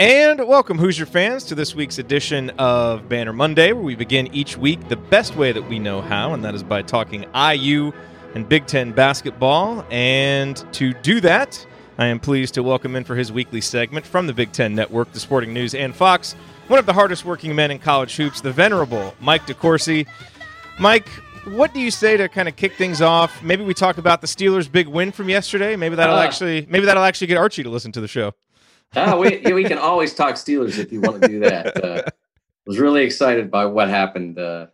And welcome, Hoosier fans, to this week's edition of Banner Monday, where we begin each week the best way that we know how, and that is by talking IU and Big Ten basketball. And to do that, I am pleased to welcome in for his weekly segment from the Big Ten Network, the Sporting News, and Fox, one of the hardest working men in college hoops, the venerable Mike DeCourcy. Mike, what do you say to kind of kick things off? Maybe we talk about the Steelers' big win from yesterday. Maybe that'll uh, actually maybe that'll actually get Archie to listen to the show. Oh, we we can always talk Steelers if you want to do that. Uh, was really excited by what happened, uh,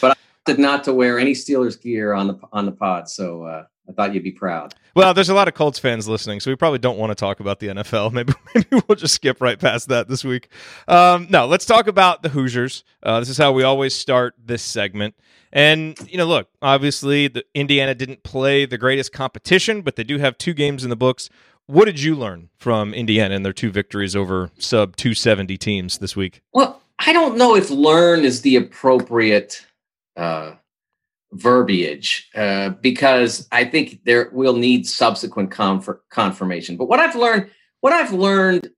but I did not to wear any Steelers gear on the on the pod, so uh, I thought you'd be proud. Well, there's a lot of Colts fans listening, so we probably don't want to talk about the NFL. Maybe maybe we'll just skip right past that this week. Um, no, let's talk about the Hoosiers. Uh, this is how we always start this segment. And you know, look, obviously, the Indiana didn't play the greatest competition, but they do have two games in the books what did you learn from Indiana and their two victories over sub 270 teams this week? Well, I don't know if learn is the appropriate uh, verbiage uh, because I think there will need subsequent conf- confirmation. But what I've learned, what I've learned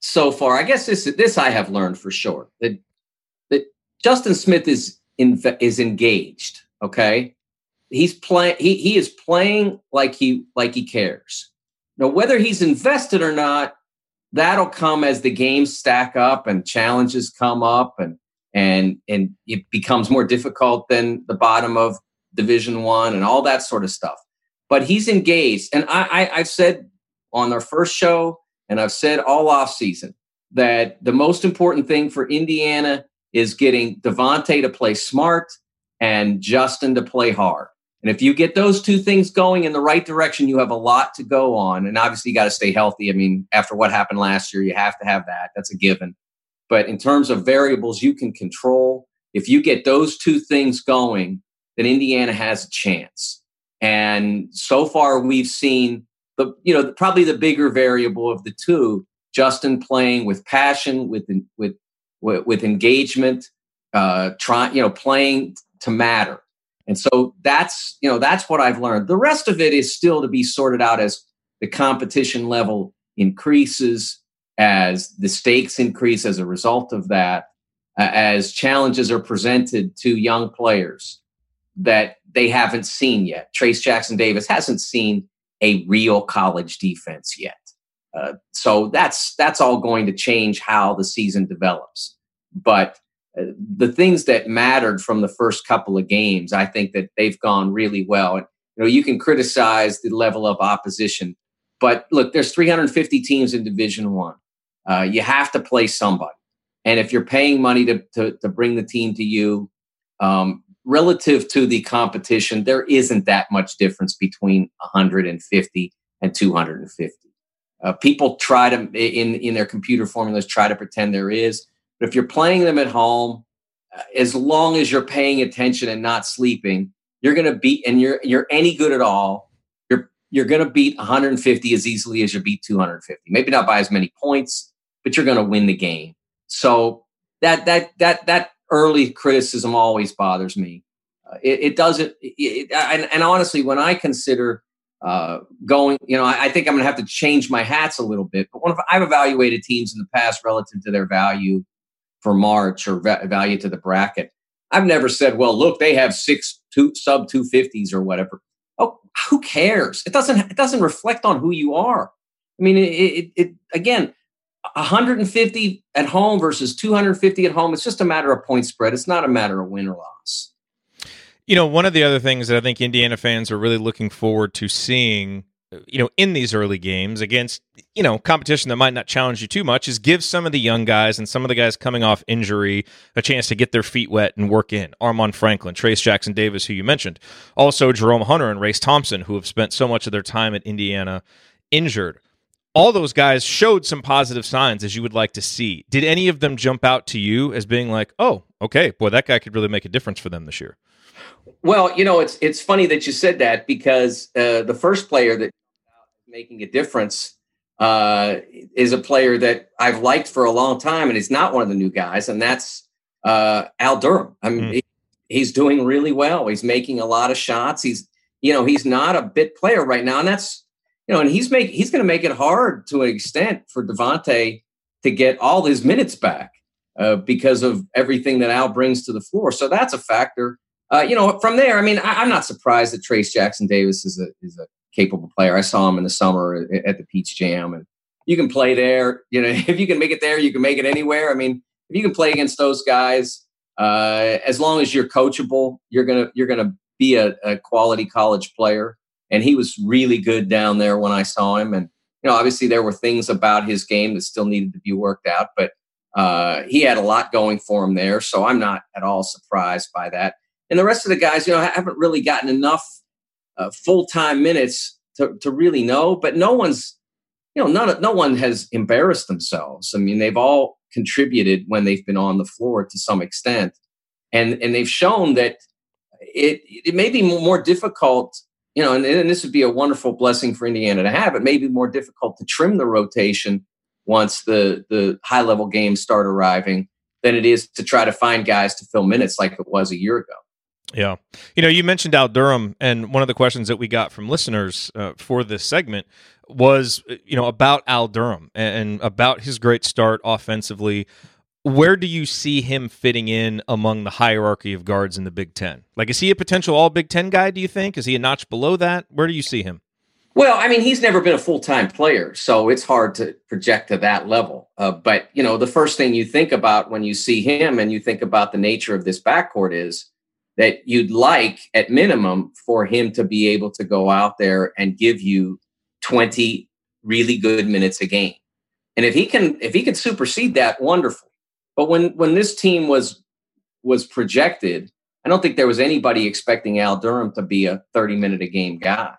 so far, I guess this this I have learned for sure that that Justin Smith is in, is engaged. Okay, he's playing. He he is playing like he like he cares. Now, whether he's invested or not, that'll come as the games stack up and challenges come up and and and it becomes more difficult than the bottom of division one and all that sort of stuff. But he's engaged. And I, I i've said on our first show and i've said all off season that the most important thing for indiana is getting devonte to play smart and justin to play hard and if you get those two things going in the right direction, you have a lot to go on. And obviously, you got to stay healthy. I mean, after what happened last year, you have to have that. That's a given. But in terms of variables you can control, if you get those two things going, then Indiana has a chance. And so far, we've seen the, you know, probably the bigger variable of the two, Justin playing with passion, with, with, with, engagement, uh, trying, you know, playing to matter and so that's, you know, that's what I've learned. The rest of it is still to be sorted out as the competition level increases, as the stakes increase as a result of that, uh, as challenges are presented to young players that they haven't seen yet. Trayce Jackson Davis hasn't seen a real college defense yet. Uh, so that's that's all going to change how the season develops. But the things that mattered from the first couple of games, I think that they've gone really well. And you know, you can criticize the level of opposition, but look, there's 350 teams in Division One. Uh, you have to play somebody, and if you're paying money to to, to bring the team to you, um, relative to the competition, there isn't that much difference between 150 and 250. Uh, people try to in in their computer formulas try to pretend there is but if you're playing them at home, uh, as long as you're paying attention and not sleeping, you're going to beat, and you're you're any good at all, you're you're going to beat 150 as easily as you beat 250. Maybe not by as many points, but you're going to win the game. So that that that that early criticism always bothers me. Uh, it, it, doesn't, it, and, and, honestly, when I consider uh, going, you know, I, I think I'm going to have to change my hats a little bit. But I've evaluated teams in the past relative to their value for March or va- value to the bracket. I've never said, well, look, they have six two sub 250s or whatever. Oh, who cares? It doesn't it doesn't reflect on who you are. I mean, it, it, it again, 150 at home versus 250 at home. It's just a matter of point spread. It's not a matter of win or loss. You know, one of the other things that I think Indiana fans are really looking forward to seeing you know, in these early games against, you know, competition that might not challenge you too much is give some of the young guys and some of the guys coming off injury a chance to get their feet wet and work in. Armaan Franklin, Trayce Jackson Davis, who you mentioned. Also, Jerome Hunter and Race Thompson, who have spent so much of their time at Indiana injured. All those guys showed some positive signs as you would like to see. Did any of them jump out to you as being like, oh, okay, boy, that guy could really make a difference for them this year? Well, you know, it's it's funny that you said that because uh, the first player that making a difference uh, is a player that I've liked for a long time, and he's not one of the new guys, and that's uh, Al Durham. I mean, mm. he, he's doing really well. He's making a lot of shots. He's, you know, he's not a bit player right now, and that's, you know, and he's make he's going to make it hard to an extent for Devonte to get all his minutes back uh, because of everything that Al brings to the floor. So that's a factor. Uh, you know, from there, I mean, I, am not surprised that Trayce Jackson Davis is a is a capable player. I saw him in the summer at the Peach Jam, and you can play there. You know, if you can make it there, you can make it anywhere. I mean, if you can play against those guys, uh, as long as you're coachable, you're gonna you're gonna be a, a quality college player. And he was really good down there when I saw him. And you know, obviously there were things about his game that still needed to be worked out, but uh, he had a lot going for him there. So I'm not at all surprised by that. And the rest of the guys, you know, haven't really gotten enough uh, full time minutes to, to really know. But no one's, you know, none no one has embarrassed themselves. I mean, they've all contributed when they've been on the floor to some extent, and and they've shown that it it may be more difficult. You know, and, and this would be a wonderful blessing for Indiana to have. It may be more difficult to trim the rotation once the the high level games start arriving than it is to try to find guys to fill minutes like it was a year ago. Yeah. You know, you mentioned Al Durham, and one of the questions that we got from listeners uh, for this segment was, uh, you know, about Al Durham and about his great start offensively. Where do you see him fitting in among the hierarchy of guards in the Big Ten? Like, is he a potential All Big Ten guy? Do you think? Is he a notch below that? Where do you see him? Well, I mean, he's never been a full time player, so it's hard to project to that level. Uh, but you know, the first thing you think about when you see him and you think about the nature of this backcourt is that you'd like, at minimum, for him to be able to go out there and give you 20 really good minutes a game. And if he can, if he can supersede that, wonderful. But when when this team was was projected, I don't think there was anybody expecting Al Durham to be a 30 minute a game guy.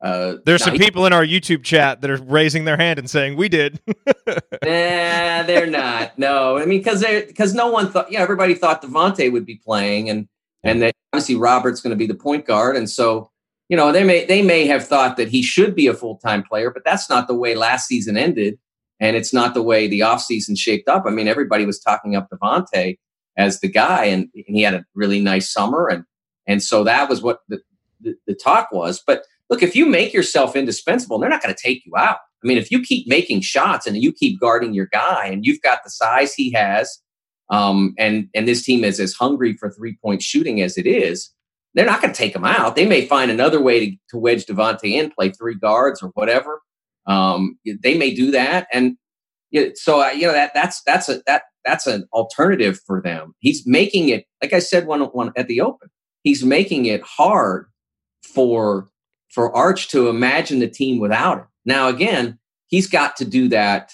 Uh, There's some he, people in our YouTube chat that are raising their hand and saying we did. nah, they're not. No, I mean because they because no one thought. Yeah, everybody thought Devonte would be playing, and and that obviously Robert's going to be the point guard, and so you know they may they may have thought that he should be a full time player, but that's not the way last season ended, and it's not the way the offseason shaped up. I mean, everybody was talking up Devonte as the guy, and, and he had a really nice summer, and and so that was what the, the, the talk was. But look, if you make yourself indispensable, they're not going to take you out. I mean, if you keep making shots and you keep guarding your guy, and you've got the size he has um, and and this team is as hungry for three point shooting as it is, they're not going to take him out. They may find another way to, to wedge Devonte in, play three guards or whatever. Um, they may do that, and you know, so uh, you know that that's that's a that that's an alternative for them. He's making it, like I said, one one at the Open, he's making it hard for for Arch to imagine the team without him. Now, again, he's got to do that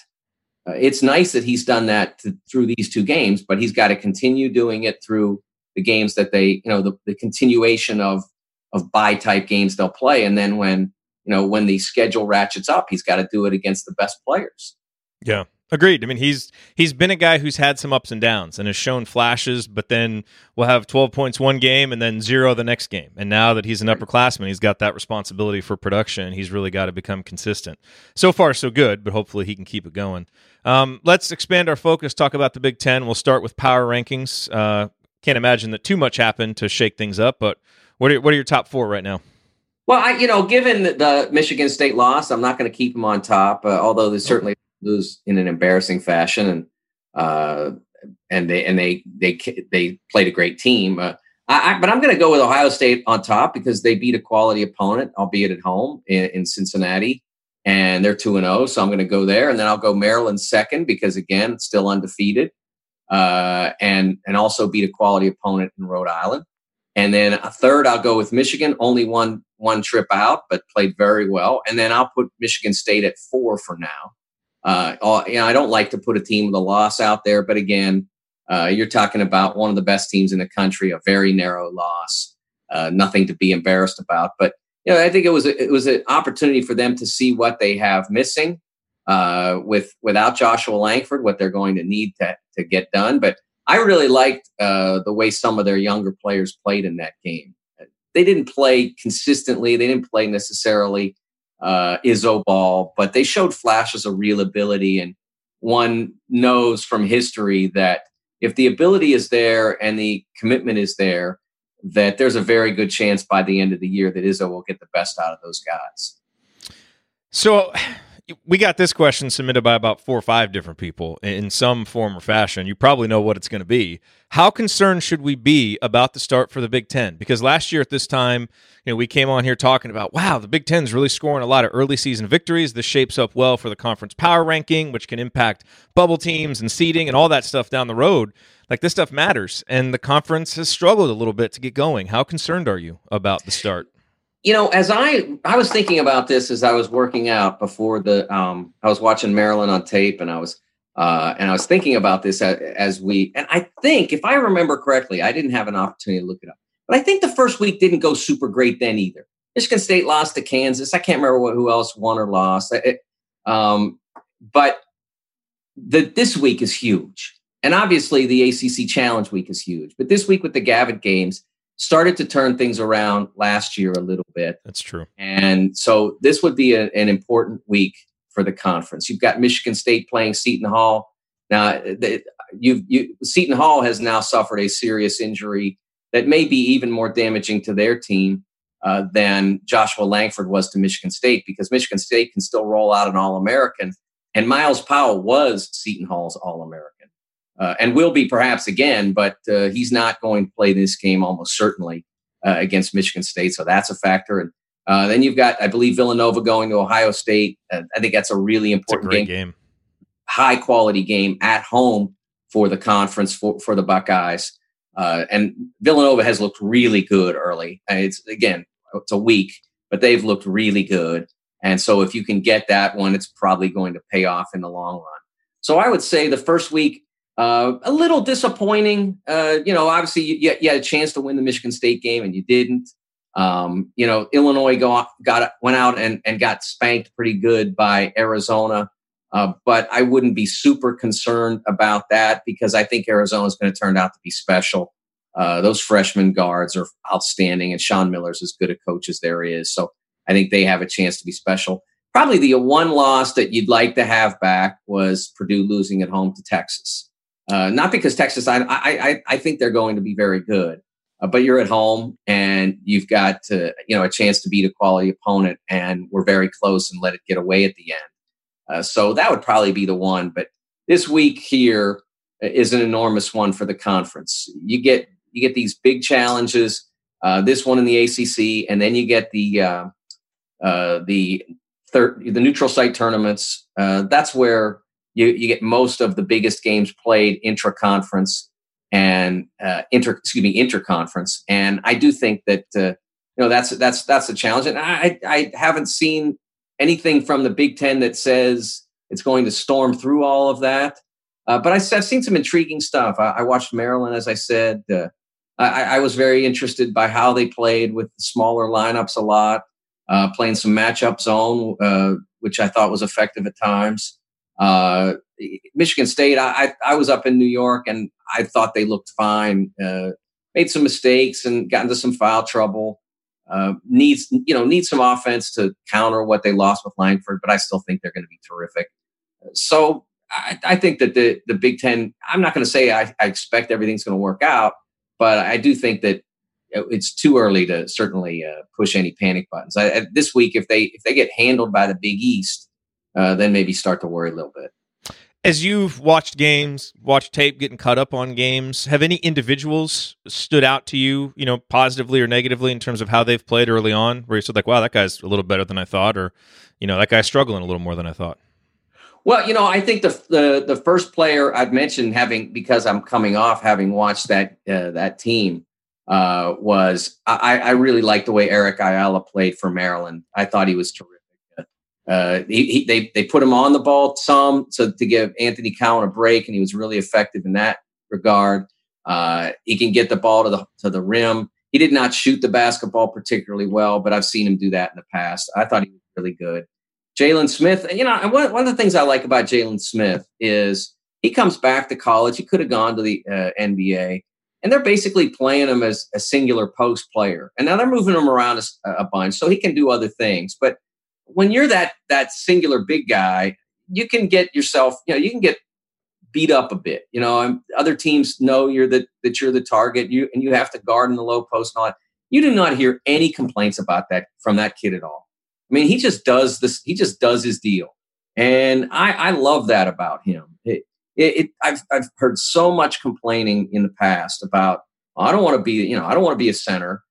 uh, it's nice that he's done that to, through these two games, but he's got to continue doing it through the games that they, you know, the, the continuation of of buy type games they'll play, and then when you know when the schedule ratchets up, he's got to do it against the best players. Yeah. Agreed. I mean, he's he's been a guy who's had some ups and downs and has shown flashes, but then will have 12 points one game and then zero the next game. And now that he's an upperclassman, he's got that responsibility for production. He's really got to become consistent. So far, so good, but hopefully he can keep it going. Um, let's expand our focus. Talk about the Big Ten. We'll start with power rankings. Uh, can't imagine that too much happened to shake things up, but what are what are your top four right now? Well, I, you know, given the Michigan State loss, I'm not going to keep them on top. Uh, although there's certainly lose in an embarrassing fashion, and uh, and they and they they they played a great team. Uh, I, I, but I'm going to go with Ohio State on top because they beat a quality opponent, albeit at home in, in Cincinnati, and they're two and zero. Oh, so I'm going to go there, and then I'll go Maryland second because again, still undefeated, uh, and and also beat a quality opponent in Rhode Island. And then a third, I'll go with Michigan, only one one trip out, but played very well. And then I'll put Michigan State at four for now. Uh, all, you know, I don't like to put a team with a loss out there, but again, uh, you're talking about one of the best teams in the country, a very narrow loss, uh, nothing to be embarrassed about. But you know, I think it was a, it was an opportunity for them to see what they have missing uh, with without Joshua Langford, what they're going to need to to get done. But I really liked uh, the way some of their younger players played in that game. They didn't play consistently. They didn't play necessarily uh, Izzo ball, but they showed flashes of real ability. And one knows from history that if the ability is there and the commitment is there, that there's a very good chance by the end of the year that Izzo will get the best out of those guys. So, we got this question submitted by about four or five different people in some form or fashion. You probably know what it's going to be. How concerned should we be about the start for the Big Ten? Because last year at this time, you know, we came on here talking about, wow, the Big Ten's really scoring a lot of early season victories. This shapes up well for the conference power ranking, which can impact bubble teams and seeding and all that stuff down the road. Like this stuff matters, and the conference has struggled a little bit to get going. How concerned are you about the start? You know, as I I was thinking about this as I was working out before the um I was watching Maryland on tape and I was uh and I was thinking about this as, as we and I think if I remember correctly, I didn't have an opportunity to look it up. But I think the first week didn't go super great then either. Michigan State lost to Kansas. I can't remember what, who else won or lost. It, um, but the this week is huge. And obviously the ACC Challenge week is huge. But this week with the Gavitt games, started to turn things around last year a little bit. That's true. And so this would be a, an important week for the conference. You've got Michigan State playing Seton Hall. Now, you've, you, Seton Hall has now suffered a serious injury that may be even more damaging to their team uh, than Joshua Langford was to Michigan State because Michigan State can still roll out an All American. And Myles Powell was Seton Hall's All American uh, and will be perhaps again, but uh, he's not going to play this game almost certainly uh, against Michigan State. So that's a factor. And uh, then you've got, I believe, Villanova going to Ohio State. Uh, I think that's a really important a game. game. High quality game at home for the conference for, for the Buckeyes. Uh, and Villanova has looked really good early. It's again, it's a week, but they've looked really good. And so if you can get that one, it's probably going to pay off in the long run. So I would say the first week uh, a little disappointing. Uh, you know, obviously you, you, had a chance to win the Michigan State game and you didn't. Um, you know, Illinois got, got went out and, and got spanked pretty good by Arizona. Uh, but I wouldn't be super concerned about that because I think Arizona is going to turn out to be special. Uh, those freshman guards are outstanding, and Sean Miller's as good a coach as there is. So I think they have a chance to be special. Probably the one loss that you'd like to have back was Purdue losing at home to Texas. Uh, not because Texas, I, I, I think they're going to be very good, uh, but you're at home and you've got to, you know a chance to beat a quality opponent, and we're very close and let it get away at the end. Uh, so that would probably be the one. But this week here is an enormous one for the conference. You get you get these big challenges. Uh, this one in the ACC, and then you get the uh, uh, the third the neutral site tournaments. that's where you, you get most of the biggest games played intra conference and uh, inter excuse me interconference. And I do think that uh, you know that's that's that's the challenge. And I I haven't seen anything from the Big Ten that says it's going to storm through all of that. Uh, but I, have seen some intriguing stuff. I, I watched Maryland, as I said. Uh, I, I, was very interested by how they played with smaller lineups a lot, uh, playing some matchup zone, uh, which I thought was effective at times. Uh, Michigan State, I, I was up in New York and I thought they looked fine. Uh, made some mistakes and got into some foul trouble. Uh, needs you know needs some offense to counter what they lost with Langford, but I still think they're going to be terrific. So I, I, think that the the Big Ten. I'm not going to say I, I expect everything's going to work out, but I do think that it's too early to certainly uh, push any panic buttons. I, this week, if they if they get handled by the Big East, uh, then maybe start to worry a little bit. As you've watched games, watched tape, getting caught up on games, have any individuals stood out to you, you know, positively or negatively in terms of how they've played early on, where you said like, "Wow, that guy's a little better than I thought," or, you know, that guy's struggling a little more than I thought? Well, you know, I think the the the first player I've mentioned having because I'm coming off having watched that uh, that team uh, was I, I really liked the way Eric Ayala played for Maryland. I thought he was terrific. Uh, he, he, they they put him on the ball some so to give Anthony Cowan a break, and he was really effective in that regard. Uh, he can get the ball to the to the rim. He did not shoot the basketball particularly well, but I've seen him do that in the past. I thought he was really good. Jalen Smith, you know, one, one of the things I like about Jalen Smith is he comes back to college. He could have gone to the uh, NBA, and they're basically playing him as a singular post player. And now they're moving him around a, a bunch, so he can do other things. But when you're that that singular big guy, you can get yourself, you know, you can get beat up a bit. You know, other teams know you're the that you're the target. You and you have to guard in the low post and all that. You do not hear any complaints about that from that kid at all. I mean, he just does this. He just does his deal. and I, I love that about him. It, it, it, I've I've heard so much complaining in the past about oh, I don't want to be you know I don't want to be a center,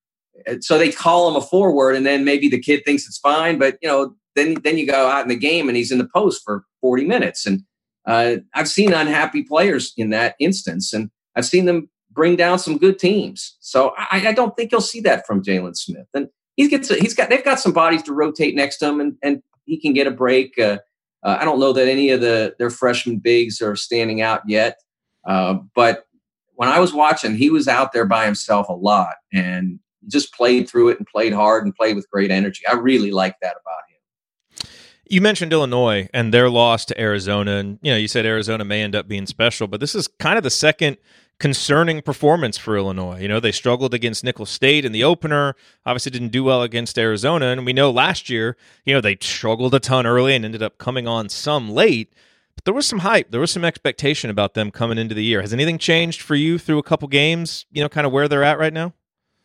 so they call him a forward, and then maybe the kid thinks it's fine, but you know then then you go out in the game and he's in the post for 40 minutes, and uh, I've seen unhappy players in that instance, and I've seen them bring down some good teams. So I, I don't think you'll see that from Jalen Smith, and he gets he's got they've got some bodies to rotate next to him, and and he can get a break. Uh, uh, I don't know that any of the their freshman bigs are standing out yet, uh, but when I was watching, he was out there by himself a lot and just played through it and played hard and played with great energy. I really like that about him. You mentioned Illinois and their loss to Arizona, and you know you said Arizona may end up being special, but this is kind of the second concerning performance for Illinois. You know, they struggled against Nicholls State in the opener, obviously didn't do well against Arizona. And we know last year, you know, they struggled a ton early and ended up coming on some late. But there was some hype, there was some expectation about them coming into the year. Has anything changed for you through a couple games, you know, kind of where they're at right now?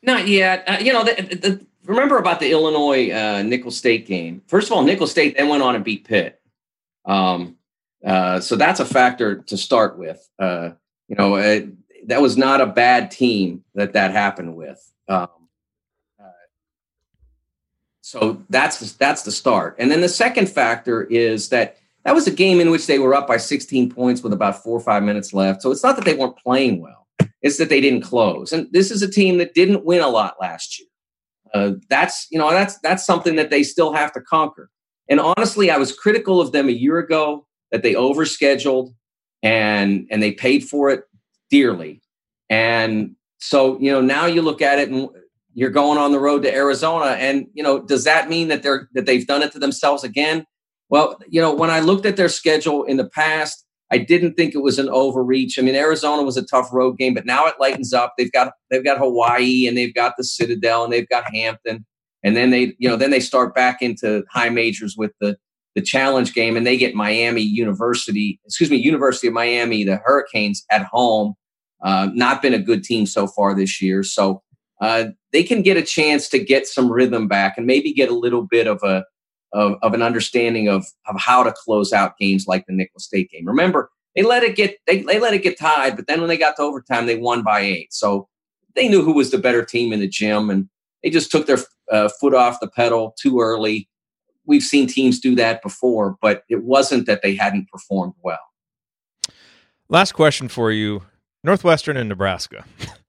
Not yet. Uh, you know, the, the, remember about the Illinois uh, Nicholls State game. First of all, Nicholls State then went on and beat Pitt. Um, uh, so that's a factor to start with. Uh, you know, it, that was not a bad team that that happened with. Um, uh, so that's that's the start, and then the second factor is that that was a game in which they were up by 16 points with about four or five minutes left. So it's not that they weren't playing well; it's that they didn't close. And this is a team that didn't win a lot last year. Uh, that's you know that's that's something that they still have to conquer. And honestly, I was critical of them a year ago that they overscheduled and and they paid for it dearly. And so, you know, now you look at it and you're going on the road to Arizona. And, you know, does that mean that they're that they've done it to themselves again? Well, you know, when I looked at their schedule in the past, I didn't think it was an overreach. I mean, Arizona was a tough road game, but now it lightens up. They've got they've got Hawaii and they've got the Citadel and they've got Hampton. And then they, you know, then they start back into high majors with the the challenge game and they get Miami University, excuse me, University of Miami, the Hurricanes at home. Uh, not been a good team so far this year. So uh, they can get a chance to get some rhythm back and maybe get a little bit of a of, of an understanding of, of how to close out games like the Nicholls State game. Remember, they let it get they, they let it get tied, but then when they got to overtime, they won by eight. So they knew who was the better team in the gym, and they just took their uh, foot off the pedal too early. We've seen teams do that before, but it wasn't that they hadn't performed well. Last question for you Northwestern and Nebraska.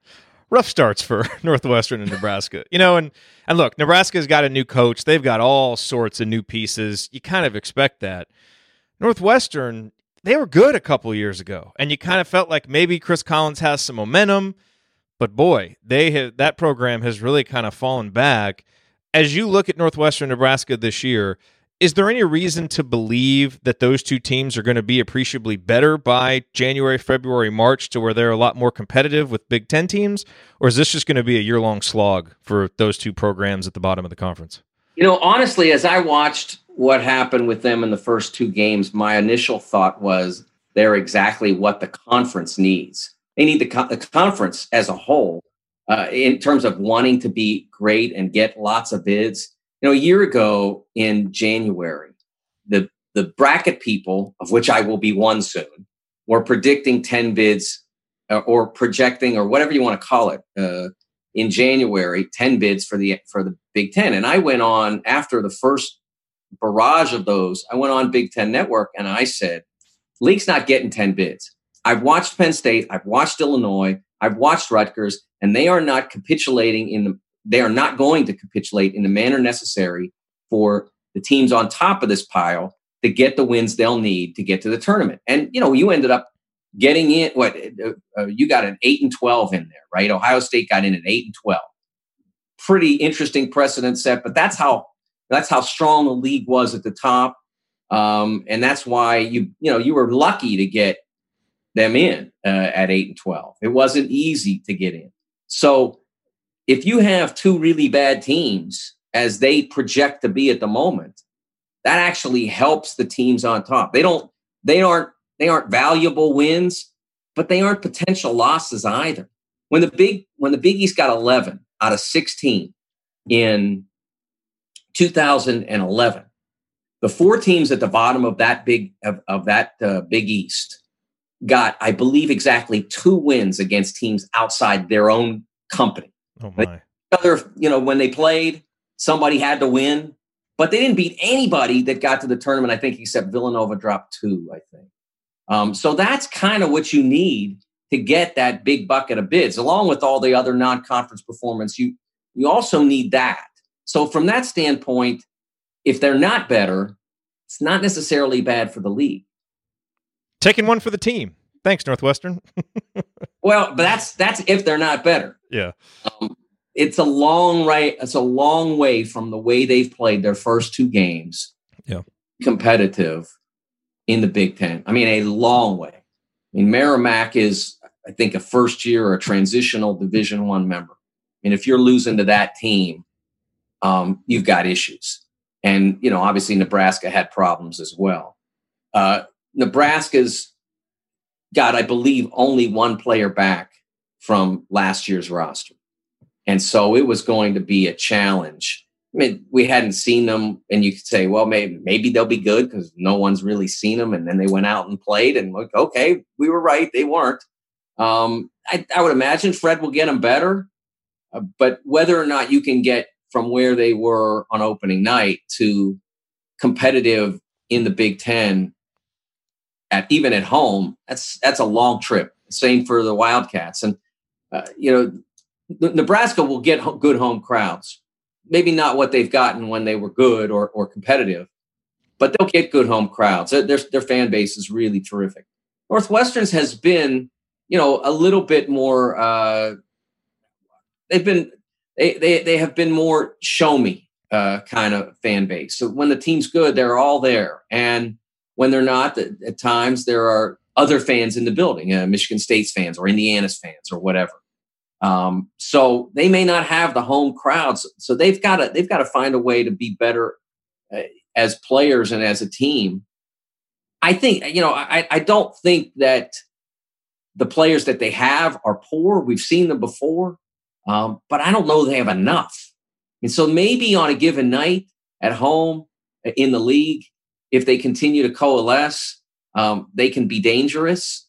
Rough starts for Northwestern and Nebraska. You know, and and look, Nebraska's got a new coach. They've got all sorts of new pieces. You kind of expect that. Northwestern, they were good a couple years ago, and you kind of felt like maybe Chris Collins has some momentum, but boy, they have, that program has really kind of fallen back. As you look at Northwestern Nebraska this year, is there any reason to believe that those two teams are going to be appreciably better by January, February, March to where they're a lot more competitive with Big Ten teams? Or is this just going to be a year long slog for those two programs at the bottom of the conference? You know, honestly, as I watched what happened with them in the first two games, my initial thought was they're exactly what the conference needs. They need the, co- the conference as a whole uh, in terms of wanting to be great and get lots of bids you know, a year ago in January, the the bracket people, of which I will be one soon, were predicting 10 bids uh, or projecting or whatever you want to call it uh, in January, 10 bids for the for the Big Ten. And I went on after the first barrage of those, I went on Big Ten Network and I said, League's not getting 10 bids. I've watched Penn State, I've watched Illinois, I've watched Rutgers, and they are not capitulating in the they are not going to capitulate in the manner necessary for the teams on top of this pile to get the wins they'll need to get to the tournament. And you know, you ended up getting in. What uh, uh, you got an eight and twelve in there, right? Ohio State got in at eight and twelve. Pretty interesting precedent set, but that's how that's how strong the league was at the top, um, and that's why you you know you were lucky to get them in uh, at eight and twelve. It wasn't easy to get in. So if you have two really bad teams as they project to be at the moment, that actually helps the teams on top. They don't they aren't they aren't valuable wins, but they aren't potential losses either. When the big when the Big East got 11 out of 16 in 2011, The four teams at the bottom of that big of, of that uh, Big East got, I believe, exactly two wins against teams outside their own company. Oh my! Other, you know, when they played, somebody had to win, but they didn't beat anybody that got to the tournament. I think except Villanova dropped two. I think. Um, so that's kind of what you need to get that big bucket of bids, along with all the other non-conference performance. You you also need that. So from that standpoint, if they're not better, it's not necessarily bad for the league. Taking one for the team. Thanks, Northwestern. well, but that's that's if they're not better. Yeah. Um, it's a long right. It's a long way from the way they've played their first two games. Yeah. Competitive in the Big Ten. I mean, a long way. I mean, Merrimack is, I think, a first year or a transitional Division One member. I mean, if you're losing to that team, um, you've got issues. And, you know, obviously Nebraska had problems as well. Uh, Nebraska's got, I believe, only one player back from last year's roster. And so it was going to be a challenge. I mean, we hadn't seen them, and you could say, well, maybe maybe they'll be good because no one's really seen them. And then they went out and played, and like, okay, we were right, they weren't. Um, I, I would imagine Fred will get them better, uh, but whether or not you can get from where they were on opening night to competitive in the Big Ten at even at home, that's that's a long trip. Same for the Wildcats, and uh, you know, Nebraska will get good home crowds. Maybe not what they've gotten when they were good or or competitive, but they'll get good home crowds. Their their fan base is really terrific. Northwestern's has been, you know, a little bit more. Uh, they've been they they they have been more show me uh, kind of fan base. So when the team's good, they're all there, and when they're not, at times there are other fans in the building, uh, Michigan State's fans or Indiana's fans or whatever. Um, so they may not have the home crowds. So they've got to they've got to find a way to be better uh, as players and as a team. I think you know I, I don't think that the players that they have are poor. We've seen them before. Um, but I don't know they have enough. And so maybe on a given night at home uh, in the league, if they continue to coalesce, um, they can be dangerous.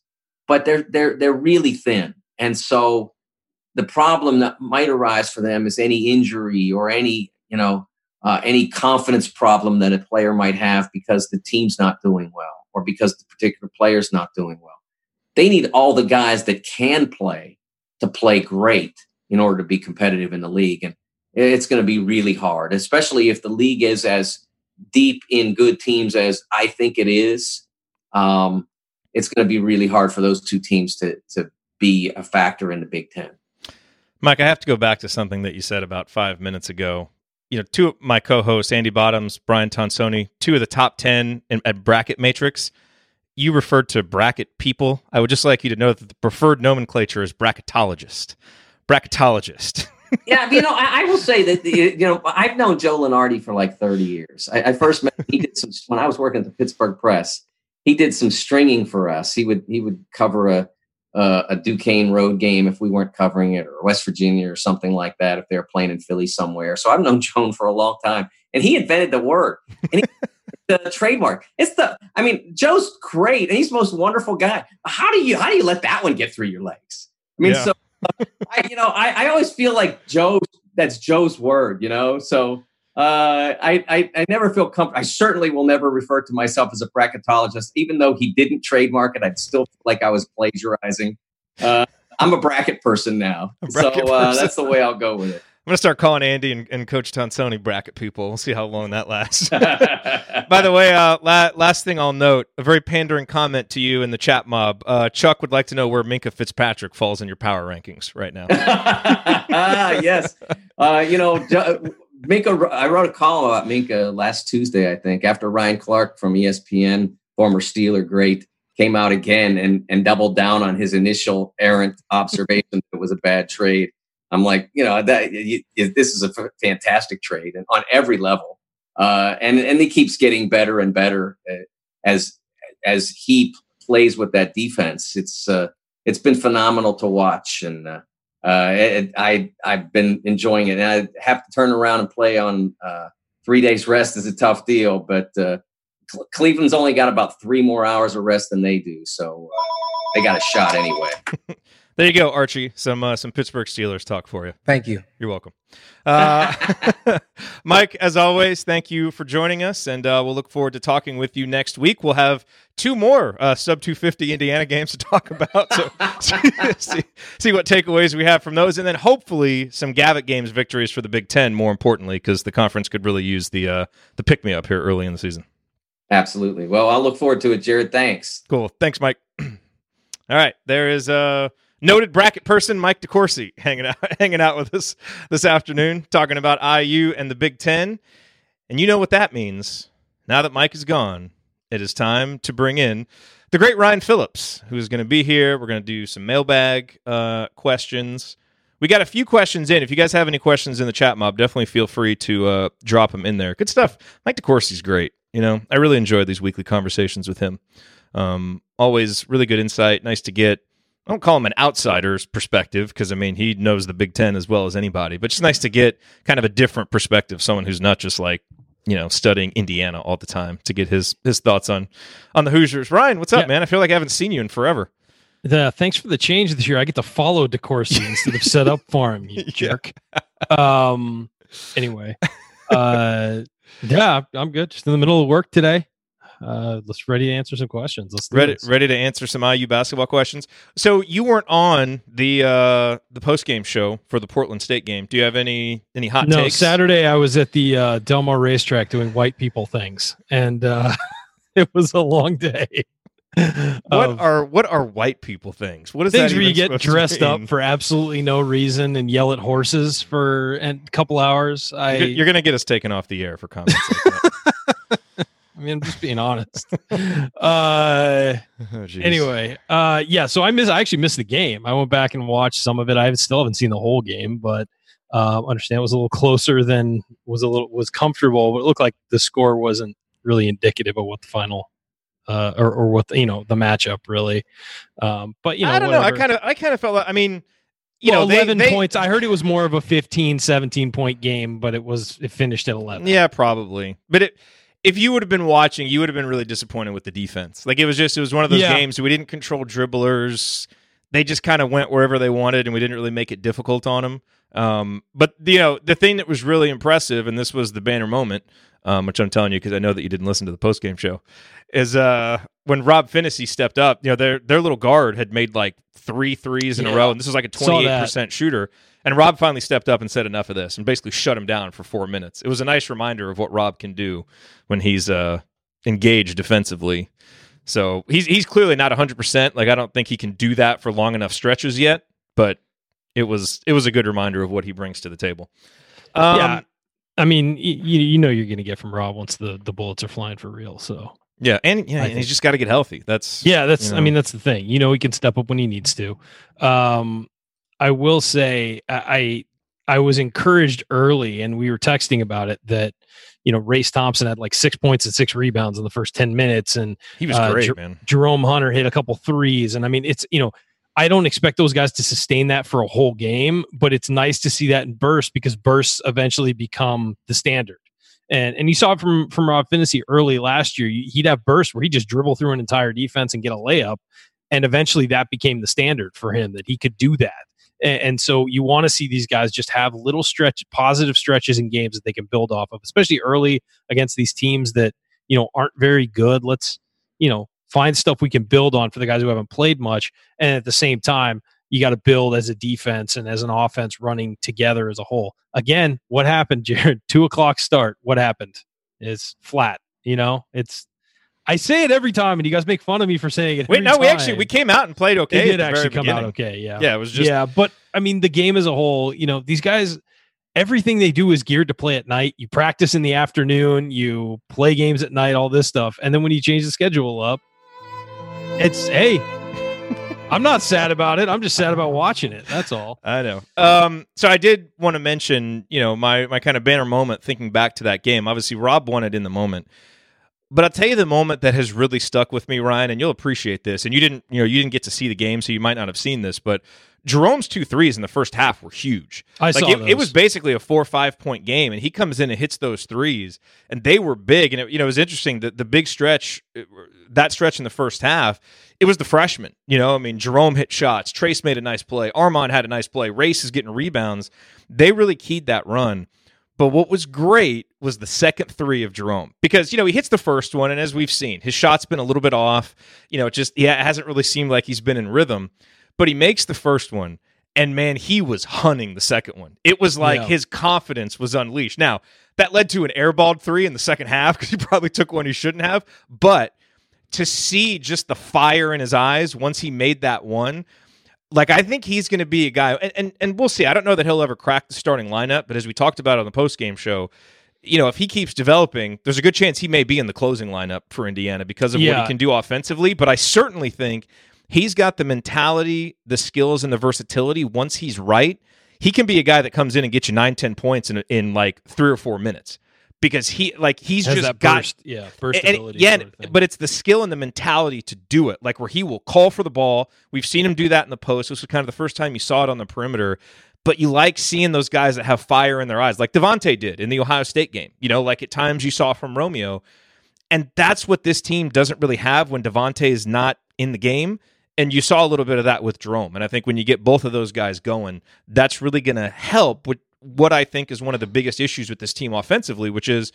But they're they're they're really thin, and so the problem that might arise for them is any injury or any you know uh, any confidence problem that a player might have because the team's not doing well or because the particular player's not doing well. They need all the guys that can play to play great in order to be competitive in the league. And it's going to be really hard, especially if the league is as deep in good teams as I think it is. Um, it's going to be really hard for those two teams to to be a factor in the Big Ten. Mike, I have to go back to something that you said about five minutes ago. You know, two of my co-hosts, Andy Bottoms, Brian Tonsoni, two of the top ten in, at Bracket Matrix. You referred to bracket people. I would just like you to know that the preferred nomenclature is bracketologist bracketologist. yeah, you know, I, I, will say that you know I've known Joe Lunardi for like thirty years. I, I first met he did some when I was working at the Pittsburgh Press. He did some stringing for us. He would he would cover a uh, a Duquesne road game if we weren't covering it, or West Virginia or something like that if they're playing in Philly somewhere. So I've known Joan for a long time, and he invented the word and he, the trademark. It's the I mean Joe's great and he's the most wonderful guy. How do you how do you let that one get through your legs? I mean, yeah. so I, you know, I, I always feel like Joe. That's Joe's word, you know. So uh, I, I, I never feel comfortable. I certainly will never refer to myself as a bracketologist, even though he didn't trademark it. I'd still feel like I was plagiarizing. Uh, I'm a bracket person now, bracket so uh, person. that's the way I'll go with it. I'm gonna start calling Andy and, and Coach Tonsoni bracket people. We'll see how long that lasts. By the way, uh, la- last thing I'll note: a very pandering comment to you in the chat mob. Uh, Chuck would like to know where Minkah Fitzpatrick falls in your power rankings right now. ah, yes, uh, you know, Minkah. I wrote a column about Minkah last Tuesday, I think, after Ryan Clark from ESPN, former Steeler great, came out again and and doubled down on his initial errant observation that it was a bad trade. I'm like, you know, that you, this is a f- fantastic trade and on every level. Uh, and and he keeps getting better and better uh, as as he plays with that defense. It's uh, it's been phenomenal to watch, and uh, uh, it, I I've been enjoying it. And I have to turn around and play on uh, three days rest is a tough deal, but uh, Cleveland's only got about three more hours of rest than they do, so uh, they got a shot anyway. there you go, Archie. Some uh, some Pittsburgh Steelers talk for you. Thank you. You're welcome, uh, Mike. As always, thank you for joining us, and uh, we'll look forward to talking with you next week. We'll have two more uh, sub 250 Indiana games to talk about. So see, see what takeaways we have from those, and then hopefully some Gavitt games victories for the Big Ten. More importantly, because the conference could really use the uh, the pick me up here early in the season. Absolutely. Well, I'll look forward to it, Jerod. Thanks. Cool. Thanks, Mike. All right, there is a noted bracket person, Mike DeCourcy, hanging out hanging out with us this afternoon, talking about IU and the Big Ten. And you know what that means. Now that Mike is gone, it is time to bring in the great Ryan Phillips, who is going to be here. We're going to do some mailbag uh, questions. We got a few questions in. If you guys have any questions in the chat mob, definitely feel free to uh, drop them in there. Good stuff. Mike DeCourcy's great. You know, I really enjoy these weekly conversations with him. Um, always really good insight. Nice to get. I don't call him an outsider's perspective because I mean he knows the Big Ten as well as anybody. But it's nice to get kind of a different perspective, someone who's not just like you know studying Indiana all the time to get his his thoughts on on the Hoosiers. Ryan, what's up, yeah. man? I feel like I haven't seen you in forever. The, thanks for the change this year. I get to follow DeCourcy instead of set up for him, you jerk. Um. Anyway, uh, yeah, I'm good. Just in the middle of work today. Uh, let's ready to answer some questions. Let's ready this. ready to answer some IU basketball questions. So you weren't on the uh, the post game show for the Portland State game. Do you have any any hot no, takes? Saturday I was at the uh, Del Mar racetrack doing white people things, and uh, it was a long day. what are what are white people things? What is things where you get dressed up for absolutely no reason and yell at horses for a couple hours? I you're, you're gonna get us taken off the air for comments. like I mean, I'm just being honest. uh, oh, anyway, uh, yeah. So I miss. I actually missed the game. I went back and watched some of it. I still haven't seen the whole game, but uh, understand it was a little closer than was a little was comfortable. But it looked like the score wasn't really indicative of what the final uh, or, or what the, you know the matchup really. Um, but you know, I don't whatever. know. I kind of I kind of felt. Like, I mean, you well, know, 11 they, points. I heard it was more of a 15, 17 point game, but it was it finished at 11. Yeah, probably. But it if you would have been watching, you would have been really disappointed with the defense. Like it was just it was one of those yeah. games we didn't control dribblers. They just kind of went wherever they wanted, and we didn't really make it difficult on them. Um, but you know, the thing that was really impressive, and this was the banner moment, um, which I'm telling you because I know that you didn't listen to the post game show, is uh, when Rob Phinisee stepped up. You know, their their little guard had made like three threes in yeah. a row, and this was like a 28 percent shooter. And Rob finally stepped up and said enough of this, and basically shut him down for four minutes. It was a nice reminder of what Rob can do when he's uh, engaged defensively. So he's he's clearly not 100. percent Like I don't think he can do that for long enough stretches yet, but it was it was a good reminder of what he brings to the table. Um, yeah, I mean, you you know you're going to get from Rob once the the bullets are flying for real. So yeah, and yeah, and he's just got to get healthy. That's yeah, that's you know. I mean that's the thing. You know, he can step up when he needs to. Um, I will say I I was encouraged early, and we were texting about it that you know Race Thompson had like six points and six rebounds in the first ten minutes, and he was uh, great, Jer- man. Jerome Hunter hit a couple threes, and I mean it's you know I don't expect those guys to sustain that for a whole game, but it's nice to see that in bursts because bursts eventually become the standard. And and you saw it from from Rob Phinisee early last year. He'd have bursts where he just dribble through an entire defense and get a layup, and eventually that became the standard for him that he could do that. And, so you want to see these guys just have little stretch, positive stretches in games that they can build off of, especially early against these teams that you know aren't very good. Let's you know find stuff we can build on for the guys who haven't played much. And at the same time, you got to build as a defense and as an offense running together as a whole. Again, what happened, Jerod? Two o'clock start. What happened is flat. You know, it's. I say it every time, and you guys make fun of me for saying it. Wait, no, time. we actually we came out and played okay. It did actually come beginning. out okay. Yeah, yeah, it was just yeah. But I mean, the game as a whole, you know, these guys everything they do is geared to play at night. You practice in the afternoon, you play games at night, all this stuff. And then when you change the schedule up, it's hey, I'm not sad about it. I'm just sad about watching it. That's all. I know. Um, so I did want to mention, you know, my my kind of banner moment thinking back to that game. Obviously, Rob won it in the moment. But I'll tell you the moment that has really stuck with me, Ryan, and you'll appreciate this. And you didn't, you know, you didn't get to see the game, so you might not have seen this. But Jerome's two threes in the first half were huge. I like saw it, those. it was basically a four or five point game, and he comes in and hits those threes, and they were big. And it, you know, it was interesting that the big stretch, that stretch in the first half, it was the freshmen. You know, I mean, Jerome hit shots, Trayce made a nice play, Armaan had a nice play, Race is getting rebounds. They really keyed that run. But what was great was the second three of Jerome because you know he hits the first one, and as we've seen, his shot's been a little bit off. You know, it just yeah, it hasn't really seemed like he's been in rhythm. But he makes the first one, and man, he was hunting the second one. It was like Yeah. his confidence was unleashed. Now that led to an airballed three in the second half because he probably took one he shouldn't have. But to see just the fire in his eyes once he made that one, like I think he's going to be a guy, and, and and we'll see. I don't know that he'll ever crack the starting lineup, but as we talked about on the post game show, you know, if he keeps developing, there's a good chance he may be in the closing lineup for Indiana because of what he can do offensively. But I certainly think he's got the mentality, the skills, and the versatility. Once he's right, he can be a guy that comes in and gets you nine, ten points in in like three or four minutes because he like he's Has just got burst, yeah, burst and- ability. yeah, sort of but it's the skill and the mentality to do it. Like where he will call for the ball. We've seen him do that in the post. This was kind of the first time you saw it on the perimeter. But you like seeing those guys that have fire in their eyes, like Devonte did in the Ohio State game. You know, like at times you saw from Romeo. And that's what this team doesn't really have when Devonte is not in the game. And you saw a little bit of that with Jerome. And I think when you get both of those guys going, that's really going to help with what I think is one of the biggest issues with this team offensively, which is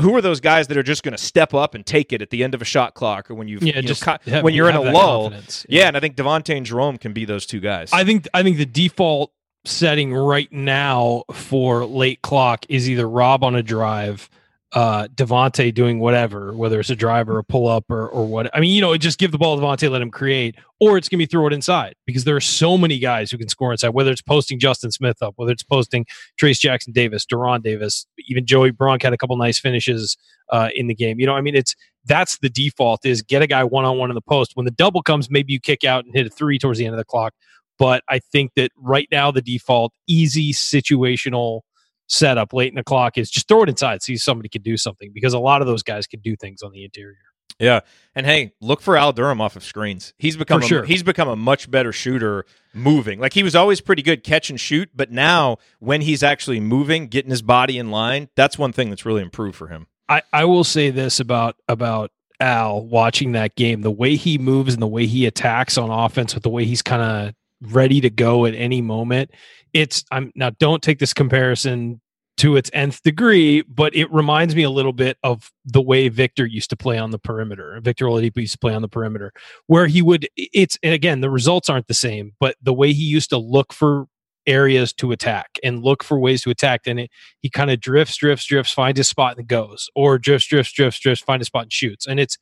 who are those guys that are just going to step up and take it at the end of a shot clock or when you've yeah, you know, just co- have- when you're in a lull? confidence. Yeah, and I think Devonte and Jerome can be those two guys. I think I think the default setting right now for late clock is either Rob on a drive, uh Devonte doing whatever, whether it's a drive or a pull up or or what. I mean, you know, just give the ball to Devonte, let him create, or it's gonna be throw it inside because there are so many guys who can score inside, whether it's posting Justin Smith up, whether it's posting Trayce Jackson Davis, Duron Davis, even Joey Brunk had a couple nice finishes uh in the game. You know, I mean it's that's the default is get a guy one on one in the post. When the double comes, maybe you kick out and hit a three towards the end of the clock. But I think that right now the default easy situational setup late in the clock is just throw it inside, see if somebody can do something because a lot of those guys can do things on the interior. yeah, and hey, look for Al Durham off of screens. He's become a, sure. he's become a much better shooter moving. Like he was always pretty good catch and shoot, but now when he's actually moving, getting his body in line, that's one thing that's really improved for him. I, I will say this about about Al watching that game, the way he moves and the way he attacks on offense with the way he's kind of ready to go at any moment. It's I'm now don't take this comparison to its nth degree, but it reminds me a little bit of the way Victor used to play on the perimeter. Victor Oladipo used to play on the perimeter, where he would. It's and again the results aren't the same, but the way he used to look for areas to attack and look for ways to attack, and it he kind of drifts, drifts, drifts, finds his spot and goes, or drifts, drifts, drifts, drifts, find a spot and shoots. And it's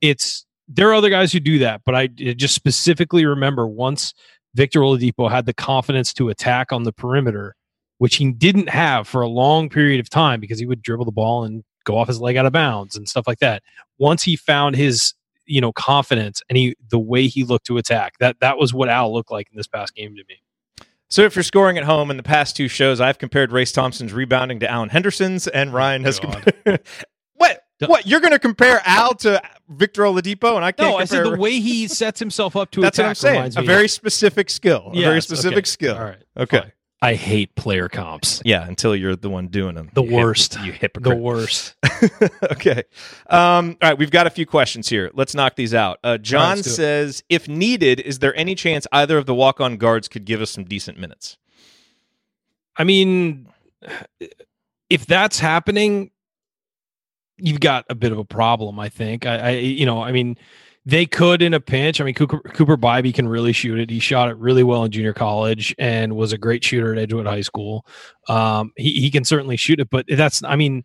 it's there are other guys who do that, but I just specifically remember once Victor Oladipo had the confidence to attack on the perimeter, which he didn't have for a long period of time because he would dribble the ball and go off his leg out of bounds and stuff like that. Once he found his you know confidence and he the way he looked to attack that that was what Al looked like in this past game to me. So if you're scoring at home in the past two shows, I've compared Race Thompson's rebounding to Alan Henderson's, and oh Ryan has God. compared. what? What? You're going to compare Al to Victor Oladipo, and I can't No, I said the way he sets himself up to That's what I'm saying. A very specific skill. a very specific okay. skill. All right. Okay. fine. I hate player comps. Yeah, until you're the one doing them. The You hip- worst. you The worst. okay. Um, all right, we've got a few questions here. Let's knock these out. Uh, John let's do it. says, if needed, is there any chance either of the walk-on guards could give us some decent minutes? I mean, if that's happening, you've got a bit of a problem. I think. I, I you know, I mean, they could in a pinch. I mean, Cooper, Cooper Bybee can really shoot it. He shot it really well in junior college and was a great shooter at Edgewood High School. Um, he he can certainly shoot it, but that's. I mean.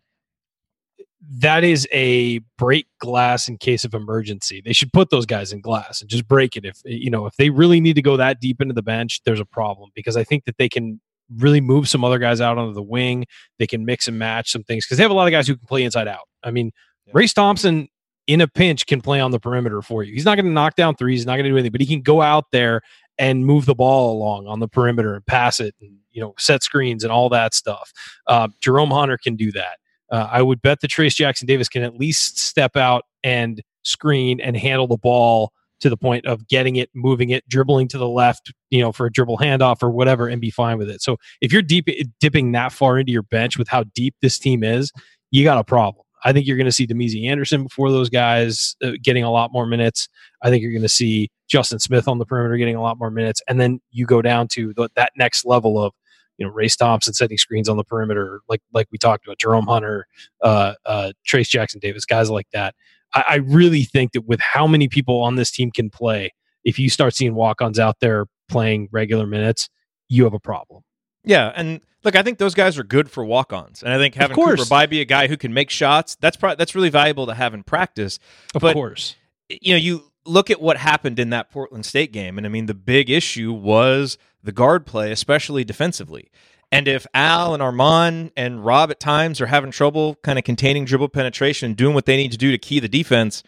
That is a break glass in case of emergency. They should put those guys in glass and just break it. If you know if they really need to go that deep into the bench, there's a problem because I think that they can really move some other guys out onto the wing. They can mix and match some things because they have a lot of guys who can play inside out. I mean, Yeah. Race Thompson in a pinch can play on the perimeter for you. He's not going to knock down threes. He's not going to do anything, but he can go out there and move the ball along on the perimeter and pass it and you know set screens and all that stuff. Uh, Jerome Hunter can do that. Uh, I would bet that Trayce Jackson Davis can at least step out and screen and handle the ball to the point of getting it, moving it, dribbling to the left, you know, for a dribble handoff or whatever, and be fine with it. So if you're deep dipping that far into your bench with how deep this team is, you got a problem. I think you're going to see Damezi Anderson before those guys uh, getting a lot more minutes. I think you're going to see Justin Smith on the perimeter getting a lot more minutes, and then you go down to the, that next level of you know Race Thompson setting screens on the perimeter, like like we talked about Jerome Hunter, uh, uh, Trayce Jackson Davis, guys like that. I, I really think that with how many people on this team can play, if you start seeing walk-ons out there playing regular minutes, you have a problem. Yeah, and look, I think those guys are good for walk-ons, and I think having Cooper Bybee, a guy who can make shots, that's pro- that's really valuable to have in practice. Of but, course, you know, you look at what happened in that Portland State game, and I mean, the big issue was the guard play, especially defensively. And if Al and Armaan and Rob at times are having trouble kind of containing dribble penetration, doing what they need to do to key the defense,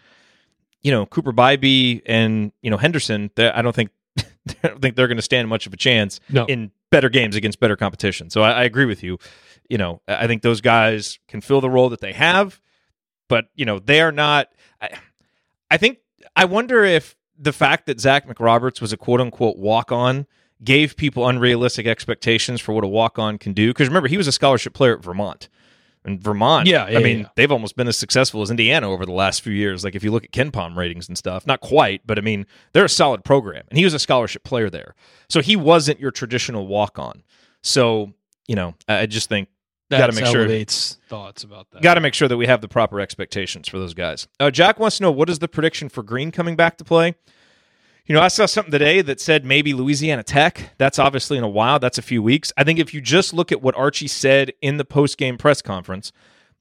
you know, Cooper Bybee and you know Henderson, I don't think I don't think they're going to stand much of a chance no. in better games against better competition. So I, I agree with you. You know, I think those guys can fill the role that they have, but you know, they are not. I, I think I wonder if the fact that Zach McRoberts was a quote unquote walk on gave people unrealistic expectations for what a walk on can do. Because remember, he was a scholarship player at Vermont. And Vermont, yeah, yeah I mean, yeah. they've almost been as successful as Indiana over the last few years. Like if you look at KenPom ratings and stuff, not quite, but I mean, they're a solid program, and he was a scholarship player there, so he wasn't your traditional walk on. So you know, I just think got to make sure thoughts about that. Got to make sure that we have the proper expectations for those guys. Uh, Jack wants to know what is the prediction for Green coming back to play. You know, I saw something today that said maybe Louisiana Tech. That's obviously in a while. That's a few weeks. I think if you just look at what Archie said in the post game press conference,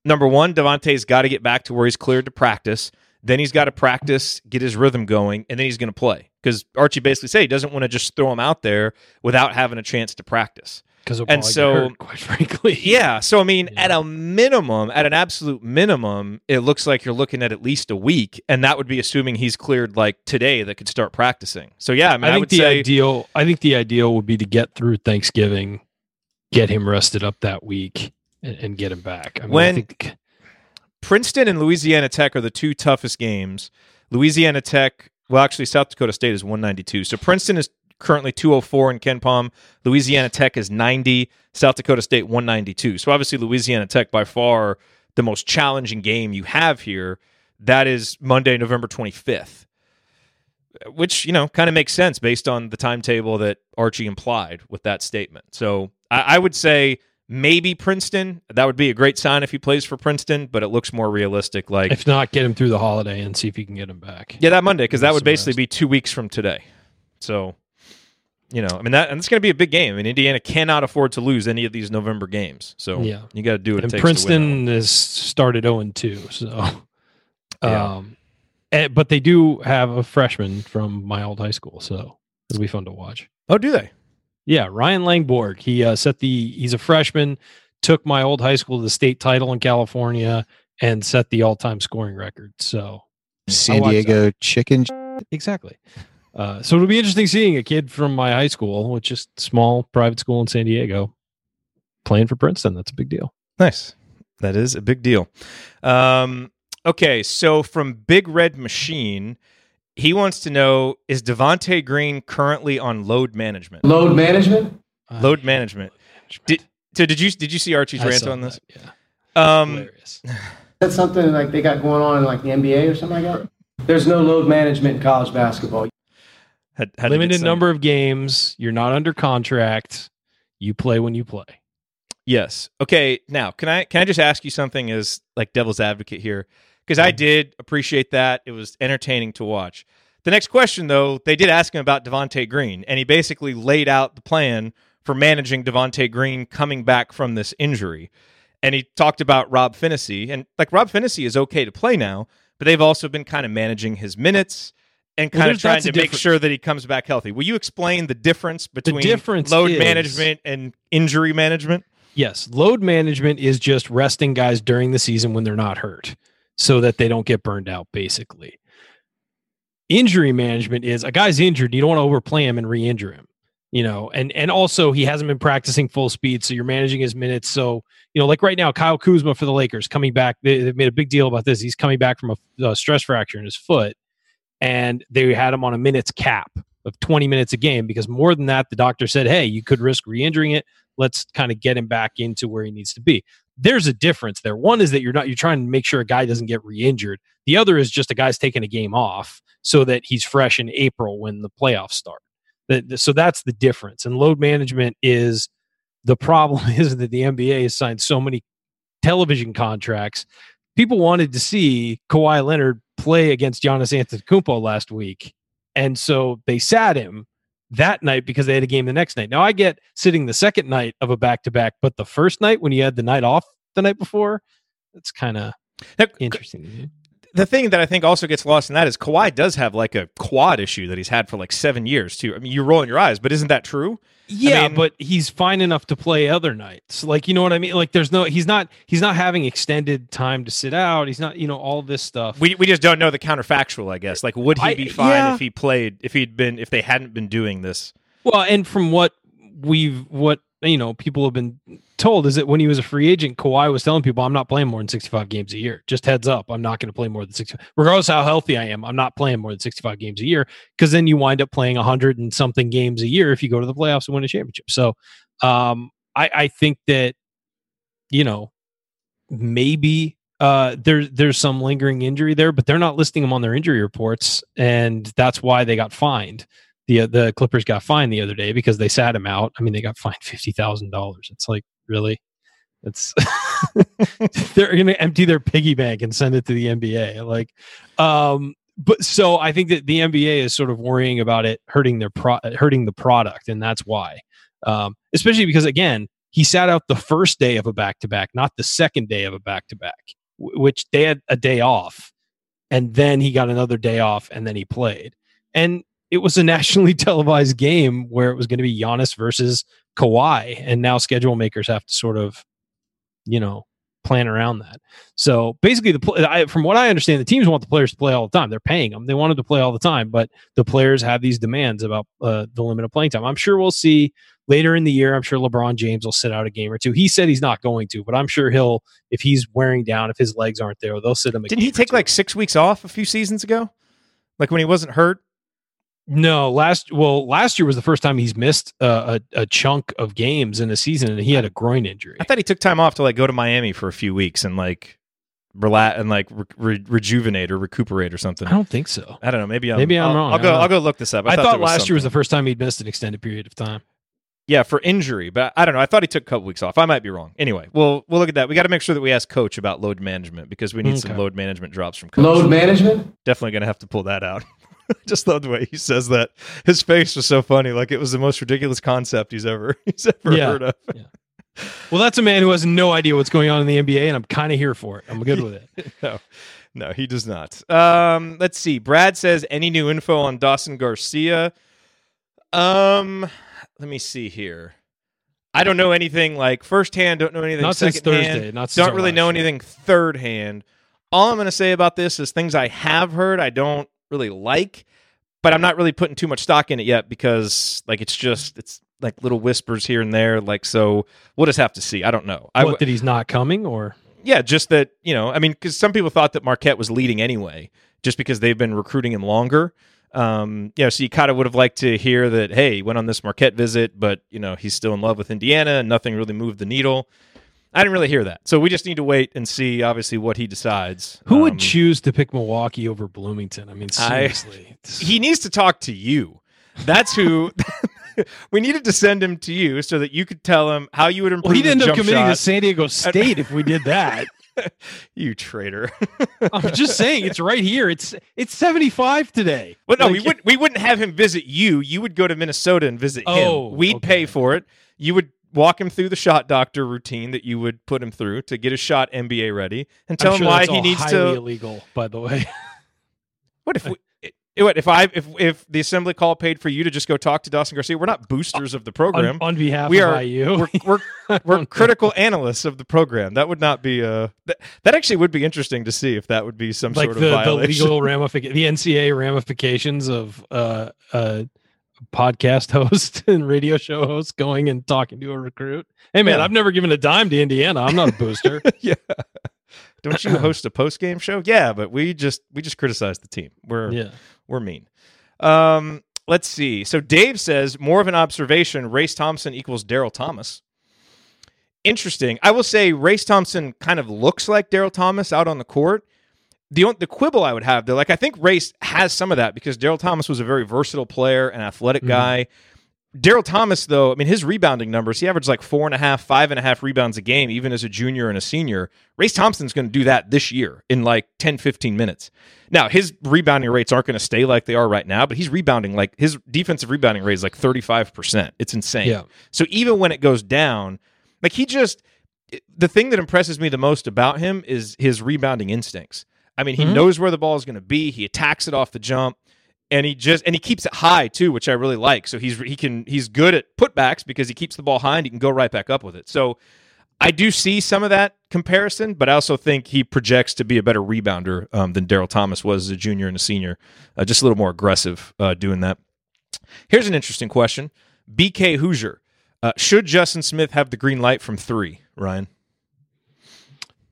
number one, Devonte's got to get back to where he's cleared to practice. Then he's got to practice, get his rhythm going, and then he's going to play. Because Archie basically said he doesn't want to just throw him out there without having a chance to practice because and so hurt, quite frankly. Yeah so i mean yeah. at a minimum at an absolute minimum it looks like you're looking at at least a week and that would be assuming he's cleared like today that could start practicing. So yeah i, mean, I think I the say, ideal i think the ideal would be to get through thanksgiving get him rested up that week and, and get him back. I mean, when think... princeton and louisiana tech are the two toughest games. Louisiana tech well actually south dakota state is 192 so princeton is currently 204 in KenPom. Louisiana Tech is 90. South Dakota State 192. So obviously Louisiana Tech by far the most challenging game you have here. That is Monday, November 25th. Which, you know, kind of makes sense based on the timetable that Archie implied with that statement. So I, I would say maybe Princeton. That would be a great sign if he plays for Princeton, but it looks more realistic. Like if not, get him through the holiday and see if you can get him back. Yeah, that Monday because that would basically be two weeks from today. So you know, I mean that, and it's going to be a big game. I mean, Indiana cannot afford to lose any of these November games. So yeah, you got to do it. And Princeton has started zero oh and two. So, yeah. um, and, eh, but they do have a freshman from my old high school, so it'll be fun to watch. Oh, do they? Yeah, Ryan Langborg. He uh, set the. He's a freshman. Took my old high school to the state title in California and set the all-time scoring record. So, San Diego chicken. Exactly. Uh, so it'll be interesting seeing a kid from my high school, which is small private school in San Diego, playing for Princeton. That's a big deal. Nice. That is a big deal. Um, okay, so from Big Red Machine, he wants to know: Is Devonte Green currently on load management? Load management. Uh, load management. Did so? Did you did you see Archie's I rant on this? That, yeah. Um, Hilarious. That's something like they got going on in like the NBA or something like that. There's no load management in college basketball. Had, had Limited number of games. You're not under contract. You play when you play. Yes. Okay. Now, can I can I just ask you something as like devil's advocate here? Because I mm-hmm. did appreciate that. It was entertaining to watch. The next question, though, they did ask him about Devonte Green, and he basically laid out the plan for managing Devonte Green coming back from this injury. And he talked about Rob Phinisee, and like Rob Phinisee is okay to play now, but they've also been kind of managing his minutes and kind well, of trying to make sure that he comes back healthy. Will you explain the difference between the difference load is, management and injury management? Yes, load management is just resting guys during the season when they're not hurt so that they don't get burned out basically. Injury management is a guy's injured, you don't want to overplay him and re-injure him. You know, and and also he hasn't been practicing full speed, so you're managing his minutes. So you know, like right now, Kyle Kuzma for the Lakers coming back. They, have made a big deal about this. He's coming back from a, a stress fracture in his foot and they had him on a minutes cap of 20 minutes a game because more than that, the doctor said, hey, you could risk re injuring it. Let's kind of get him back into where he needs to be. There's a difference there. One is that you're not you're trying to make sure a guy doesn't get re-injured. The other is just a guy's taking a game off so that he's fresh in April when the playoffs start. So that's the difference. And load management is the problem is that the NBA has signed so many television contracts. People wanted to see Kawhi Leonard play against Giannis Antetokounmpo last week, and so they sat him that night because they had a game the next night. Now I get sitting the second night of a back to back, but the first night when you had the night off the night before, that's kind of interesting the thing that I think also gets lost in that is Kawhi does have like a quad issue that he's had for like seven years too. I mean, you're rolling your eyes, but isn't that true? Yeah, I mean, but he's fine enough to play other nights. Like you know what I mean? Like there's no he's not he's not having extended time to sit out. He's not you know all this stuff. We we just don't know the counterfactual. I guess like would he I, be fine yeah. if he played if he'd been if they hadn't been doing this? Well, and from what we've what you know people have been told is that when he was a free agent, Kawhi was telling people, "I'm not playing more than 65 games a year. Just heads up, I'm not going to play more than 60. Regardless how healthy I am, I'm not playing more than 65 games a year because then you wind up playing 100 and something games a year if you go to the playoffs and win a championship. So, um, I, I think that you know maybe uh, there's there's some lingering injury there, but they're not listing them on their injury reports, and that's why they got fined the the Clippers got fined the other day because they sat him out. I mean, they got fined fifty thousand dollars. It's like really, it's they're going to empty their piggy bank and send it to the NBA. Like, um, but so I think that the NBA is sort of worrying about it hurting their pro- hurting the product, and that's why. Um, especially because again, he sat out the first day of a back to back, not the second day of a back to back, which they had a day off, and then he got another day off, and then he played. And it was a nationally televised game where it was going to be Giannis versus Kawhi, and now schedule makers have to sort of, you know, plan around that. So basically, the I, from what I understand, the teams want the players to play all the time. They're paying them; they want them to play all the time, but the players have these demands about uh, the limit of playing time. I'm sure we'll see later in the year. I'm sure LeBron James will sit out a game or two. He said he's not going to, but I'm sure he'll if he's wearing down, if his legs aren't there, they'll sit him. Didn't he take like six weeks off a few seasons ago? Like when he wasn't hurt? No, last well, last year was the first time he's missed uh, a, a chunk of games in a season, and he had a groin injury. I thought he took time off to like go to Miami for a few weeks and like relax and like re- re- rejuvenate or recuperate or something. I don't think so. I don't know. Maybe I'm, maybe I'm I'll, wrong. I'll go. I'll go look this up. I, I thought, thought last year was the first time he'd missed an extended period of time. Yeah, for injury, but I don't know. I thought he took a couple weeks off. I might be wrong. Anyway, we'll we'll look at that. We got to make sure that we ask Coach about load management because we need okay. some load management drops from Coach. Load management? Definitely going to have to pull that out. just love the way he says that. His face was so funny, like it was the most ridiculous concept he's ever he's ever yeah. heard of. Yeah. Well, that's a man who has no idea what's going on in the NBA, and I'm kind of here for it. I'm good with it. no, no, he does not. Um, let's see. Brad says any new info on Dawson Garcia. Um, let me see here. I don't know anything like firsthand. Don't know anything. Not since Thursday. Not don't really know anything third hand. All I'm going to say about this is things I have heard. I don't really like, but I'm not really putting too much stock in it yet because like it's just it's like little whispers here and there. Like so, we'll just have to see. I don't know. I, what, that he's not coming or yeah, just that you know. I mean, because some people thought that Marquette was leading anyway, just because they've been recruiting him longer. Um, you know, so you kind of would have liked to hear that, hey, he went on this Marquette visit, but you know he's still in love with Indiana, and nothing really moved the needle. I didn't really hear that. So we just need to wait and see, obviously, what he decides. Who um, would choose to pick Milwaukee over Bloomington? I mean, seriously. I, he needs to talk to you. That's who. we needed to send him to you so that you could tell him how you would improve. Well, he'd end up committing shot. to San Diego State if we did that. you traitor! I'm just saying, it's right here. It's it's 75 today. Well, no, like, we wouldn't we wouldn't have him visit you. You would go to Minnesota and visit oh, him. We'd okay. pay for it. You would walk him through the shot doctor routine that you would put him through to get his shot NBA ready, and tell I'm him why he needs to. Illegal, by the way. what if we? What if I if if the assembly call paid for you to just go talk to Dawson Garcia? We're not boosters of the program. On, on behalf we of are, IU, we're we're, we're critical analysts of the program. That would not be a that, that actually would be interesting to see if that would be some like sort the, of violation. the legal ramification, the NCAA ramifications of uh, uh, podcast host and radio show host going and talking to a recruit. Hey man, yeah. I've never given a dime to Indiana. I'm not a booster. yeah. Don't you host a post game show? Yeah, but we just we just criticize the team. We're Yeah. we're mean. Um, let's see. So Dave says more of an observation: Race Thompson equals Daryl Thomas. Interesting. I will say Race Thompson kind of looks like Daryl Thomas out on the court. The the quibble I would have, though, like I think Race has some of that because Daryl Thomas was a very versatile player, an athletic Mhm. guy. Daryl Thomas, though, I mean, his rebounding numbers, he averaged like four and a half, five and a half rebounds a game, even as a junior and a senior. Race Thompson's going to do that this year in like 10, 15 minutes. Now, his rebounding rates aren't going to stay like they are right now, but he's rebounding like his defensive rebounding rate is like 35%. It's insane. Yeah. So even when it goes down, like he just, the thing that impresses me the most about him is his rebounding instincts. I mean, he Mhm. knows where the ball is going to be, he attacks it off the jump and he just and he keeps it high too, which I really like. So he's he can he's good at putbacks because he keeps the ball high and he can go right back up with it. So I do see some of that comparison, but I also think he projects to be a better rebounder um, than Daryl Thomas was as a junior and a senior. Uh, just a little more aggressive uh, doing that. Here's an interesting question: BK Hoosier, uh, should Justin Smith have the green light from three? Ryan,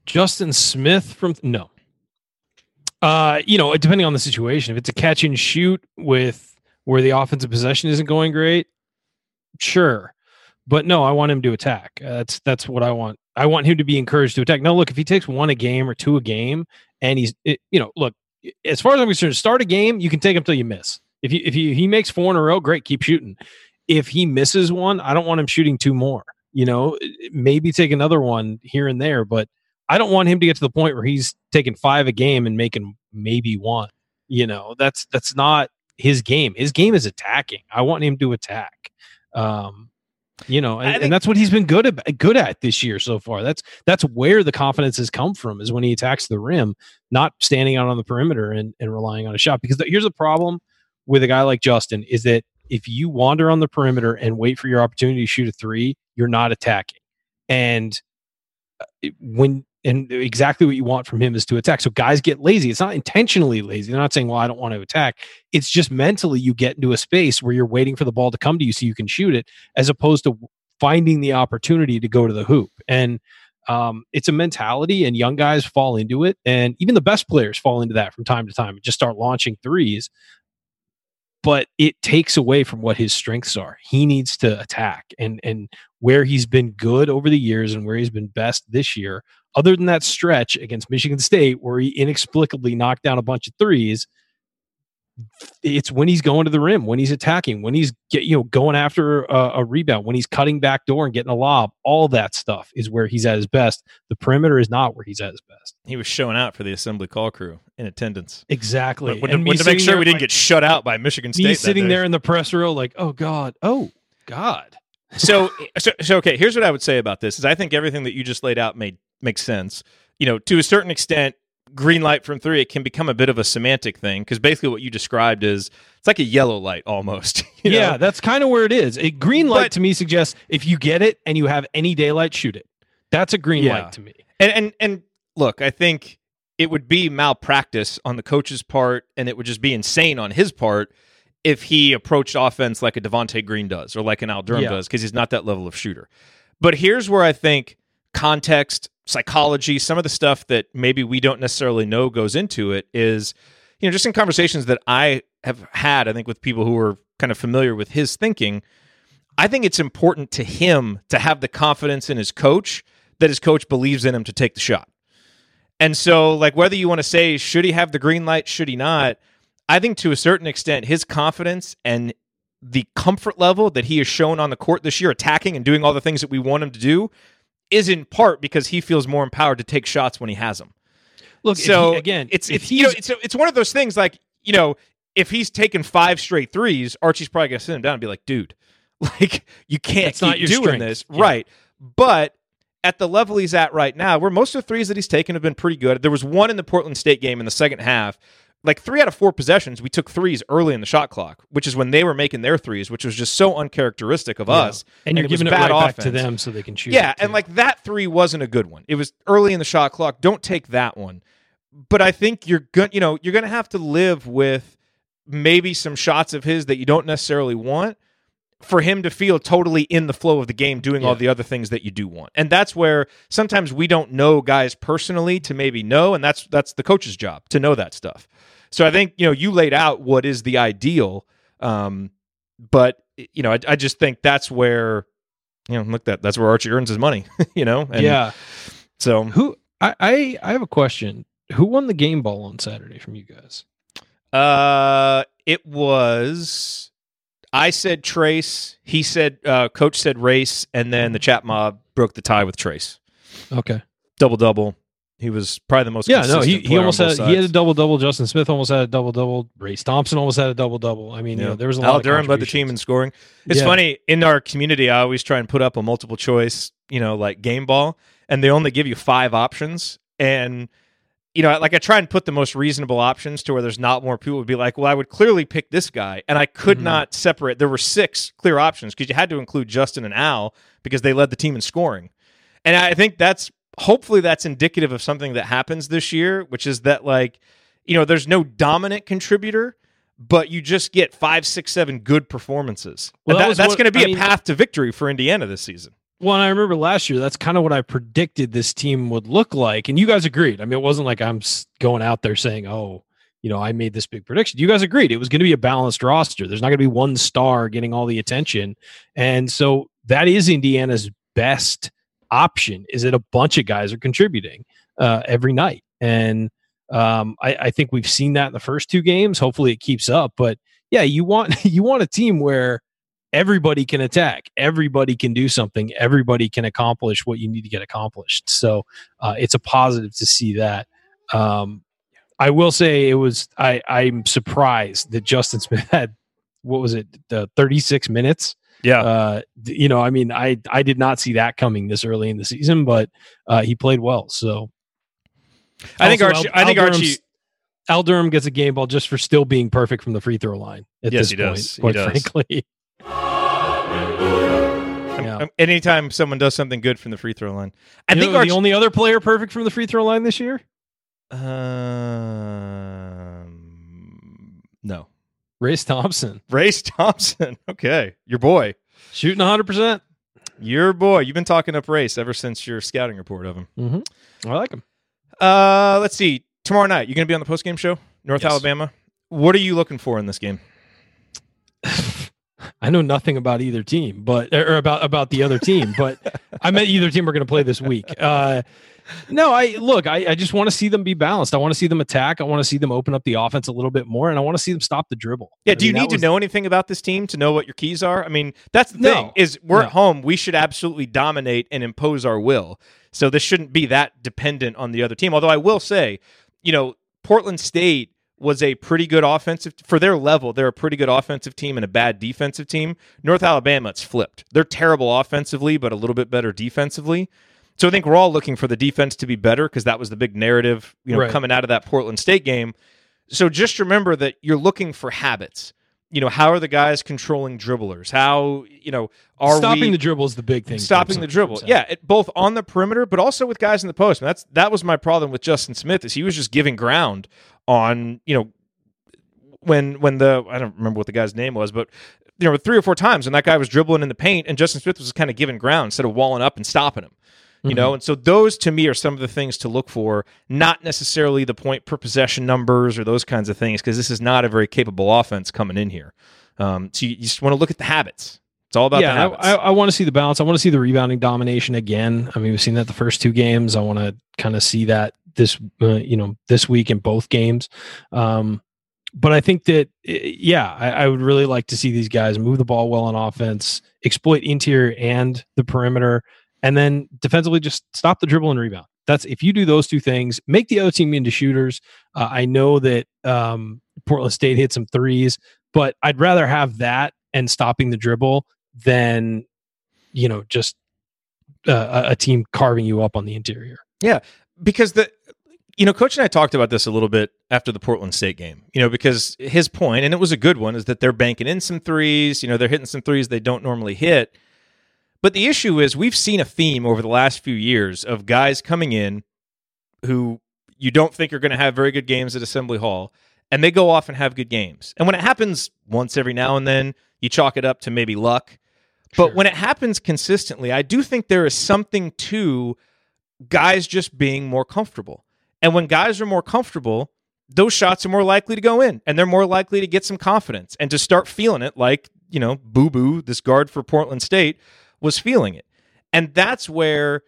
Justin Smith from no. Uh, you know, depending on the situation, if it's a catch and shoot with where the offensive possession isn't going great, sure. But no, I want him to attack. Uh, that's that's what I want. I want him to be encouraged to attack. Now, look, if he takes one a game or two a game, and he's, it, you know, look, as far as I'm concerned, start a game, you can take him till you miss. If you if he makes four in a row, great, keep shooting. If he misses one, I don't want him shooting two more. You know, maybe take another one here and there, but I don't want him to get to the point where he's taking five a game and making maybe one. You know, that's that's not his game. His game is attacking. I want him to attack. Um, you know, and, think- and that's what he's been good at good at this year so far. That's that's where the confidence has come from is when he attacks the rim, not standing out on the perimeter and, and relying on a shot. Because the, here's the problem with a guy like Justin is that if you wander on the perimeter and wait for your opportunity to shoot a three, you're not attacking. And uh, when and exactly what you want from him is to attack. So guys get lazy. It's not intentionally lazy. They're not saying, "Well, I don't want to attack." It's just mentally you get into a space where you're waiting for the ball to come to you so you can shoot it, as opposed to finding the opportunity to go to the hoop. And um, it's a mentality, and young guys fall into it, and even the best players fall into that from time to time and just start launching threes. But it takes away from what his strengths are. He needs to attack, and and where he's been good over the years and where he's been best this year, other than that stretch against Michigan State where he inexplicably knocked down a bunch of threes, it's when he's going to the rim, when he's attacking, when he's get, you know going after a, a rebound, when he's cutting back door and getting a lob. All that stuff is where he's at his best. The perimeter is not where he's at his best. he was showing out for the assembly call crew in attendance. Exactly. Me to make sure we didn't like- get shut out by Michigan State. me sitting there in the press row, like, oh god, oh god. so, so, so okay. Here's what I would say about this: is I think everything that you just laid out made makes sense. You know, to a certain extent, green light from three it can become a bit of a semantic thing because basically what you described is it's like a yellow light almost. you know? yeah, that's kind of where it is. A green light But- to me suggests if you get it and you have any daylight, shoot it. That's a green Yeah. light to me. And and and look, I think it would be malpractice on the coach's part, and it would just be insane on his part if he approached offense like a Devonte Green does or like an Al Durham Yeah. does, because he's not that level of shooter. But here's where I think context, psychology, some of the stuff that maybe we don't necessarily know goes into it is, you know, just in conversations that I have had, I think with people who are kind of familiar with his thinking, I think it's important to him to have the confidence in his coach that his coach believes in him to take the shot. And so, like, whether you want to say, should he have the green light, should he not? I think to a certain extent, his confidence and the comfort level that he has shown on the court this year, attacking and doing all the things that we want him to do, is in part because he feels more empowered to take shots when he has them. Look, so he- again, it's it's you know, it's it's one of those things like you know if he's taken five straight threes, Archie's probably gonna sit him down and be like, dude, like you can't That's keep doing strength. this, Yeah. right? But at the level he's at right now, where most of the threes that he's taken have been pretty good. There was one in the Portland State game in the second half. Like three out of four possessions, we took threes early in the shot clock, which is when they were making their threes, which was just so uncharacteristic of Yeah. us. and you're it was giving it bad right back to them so they can shoot. Yeah, it, and like that three wasn't a good one. It was early in the shot clock. Don't take that one. But I think you're gonna, you know, you're going to have to live with maybe some shots of his that you don't necessarily want. for him to feel totally in the flow of the game, doing all the other things that you do want. And that's where sometimes we don't know guys personally to maybe know, and that's that's the coach's job to know that stuff. So I think you know you laid out what is the ideal, um, but you know I, I just think that's where you know look that that's where Archie earns his money. you know, and yeah. So Who I, I I have a question. Who won the game ball on Saturday from you guys? Uh, it was. I said Trayce. He said, uh, Coach said Race, and then the chat mob broke the tie with Trayce. Okay. Double double. He was probably the most. Yeah, no, he, he almost had he had a double double. Justin Smith almost had a double double. Race Thompson almost had a double double. I mean, you know, there was a lot. Al of Durham led the team in scoring. It's Yeah. funny in our community. I always try and put up a multiple choice, you know, like game ball, and they only give you five options. And you know, like I try and put the most reasonable options to where there's not more people would be like, well, I would clearly pick this guy, and I could Mhm. not separate. There were six clear options because you had to include Justin and Al because they led the team in scoring. And I think that's hopefully that's indicative of something that happens this year, which is that like, you know, there's no dominant contributor, but you just get five, six, seven good performances. Well, that that- that's going to be I a mean- path to victory for Indiana this season. Well, and I remember last year, that's kind of what I predicted this team would look like. And you guys agreed. I mean, it wasn't like I'm going out there saying, oh, you know, I made this big prediction. You guys agreed it was going to be a balanced roster. There's not going to be one star getting all the attention. And so that is Indiana's best option is that a bunch of guys are contributing uh, every night. And um, I, I think we've seen that in the first two games. Hopefully it keeps up. But yeah, you want you want a team where everybody can attack everybody can do something everybody can accomplish what you need to get accomplished so uh, it's a positive to see that um, i will say it was i i'm surprised that justin smith had what was it the 36 minutes Yeah. uh, you know i mean i i did not see that coming this early in the season but uh, he played well so I think Archie, Al- I think Al Archie, Durham's- Al Durham gets a game ball just for still being perfect from the free throw line at Yes, this he point. does. He Quite does. frankly, yeah. anytime someone does something good from the free throw line, I You think know Archie, the only other player perfect from the free throw line this year, um, no, Race Thompson, Race Thompson. Okay, your boy, shooting 100%. your boy. You've been talking up Race ever since your scouting report of him. Mm-hmm. I like him. Uh, let's see. Tomorrow night, you're going to be on the post game show, North Yes. Alabama. What are you looking for in this game? I know nothing about either team, but or about about the other team, but I meant either team we're going to play this week. Uh, no, I look. I, I just want to see them be balanced. I want to see them attack. I want to see them open up the offense a little bit more, and I want to see them stop the dribble. Yeah, I do you need to know anything about this team to know what your keys are? I mean, that's the No. thing is we're No. at home. We should absolutely dominate and impose our will. So this shouldn't be that dependent on the other team. Although I will say, you know, Portland State was a pretty good offensive for their level. They're a pretty good offensive team and a bad defensive team. North Alabama, it's flipped. They're terrible offensively, but a little bit better defensively. So I think we're all looking for the defense to be better because that was the big narrative, you know, Right. coming out of that Portland State game. So just remember that you're looking for habits. You know, how are the guys controlling dribblers? How, you know, are stopping we the dribble is the big thing. stopping the dribble? Yeah, it, both on the perimeter, but also with guys in the post. And that's that was my problem with Justin Smith is he was just giving ground on, you know, when when the I don't remember what the guy's name was, but you know, three or four times when that guy was dribbling in the paint and Justin Smith was kind of giving ground instead of walling up and stopping him. You know, and so those to me are some of the things to look for, not necessarily the point per possession numbers or those kinds of things, because this is not a very capable offense coming in here. Um, so you, you just want to look at the habits. It's all about the yeah, habits. I, I, I want to see the balance. I want to see the rebounding domination again. I mean, we've seen that the first two games. I want to kind of see that this, uh, you know, this week in both games. Um, but I think that, yeah, I, I would really like to see these guys move the ball well on offense, exploit interior and the perimeter, and then defensively just stop the dribble and rebound. That's if you do those two things, make the other team into shooters. Uh, I know that um, Portland State hit some threes, but I'd rather have that and stopping the dribble than you know just uh, a, team carving you up on the interior. Yeah, because the you know coach and i talked about this a little bit after the portland state game you know because his point and it was a good one is that they're banking in some threes you know they're hitting some threes they don't normally hit but the issue is we've seen a theme over the last few years of guys coming in who you don't think are going to have very good games at assembly hall and they go off and have good games. And when it happens once every now and then, you chalk it up to maybe luck. But when it happens consistently, I do think there is something to guys just being more comfortable. And when guys are more comfortable, those shots are more likely to go in and they're more likely to get some confidence and to start feeling it like, you know, Boo Boo, this guard for Portland State, was feeling it. And that's where,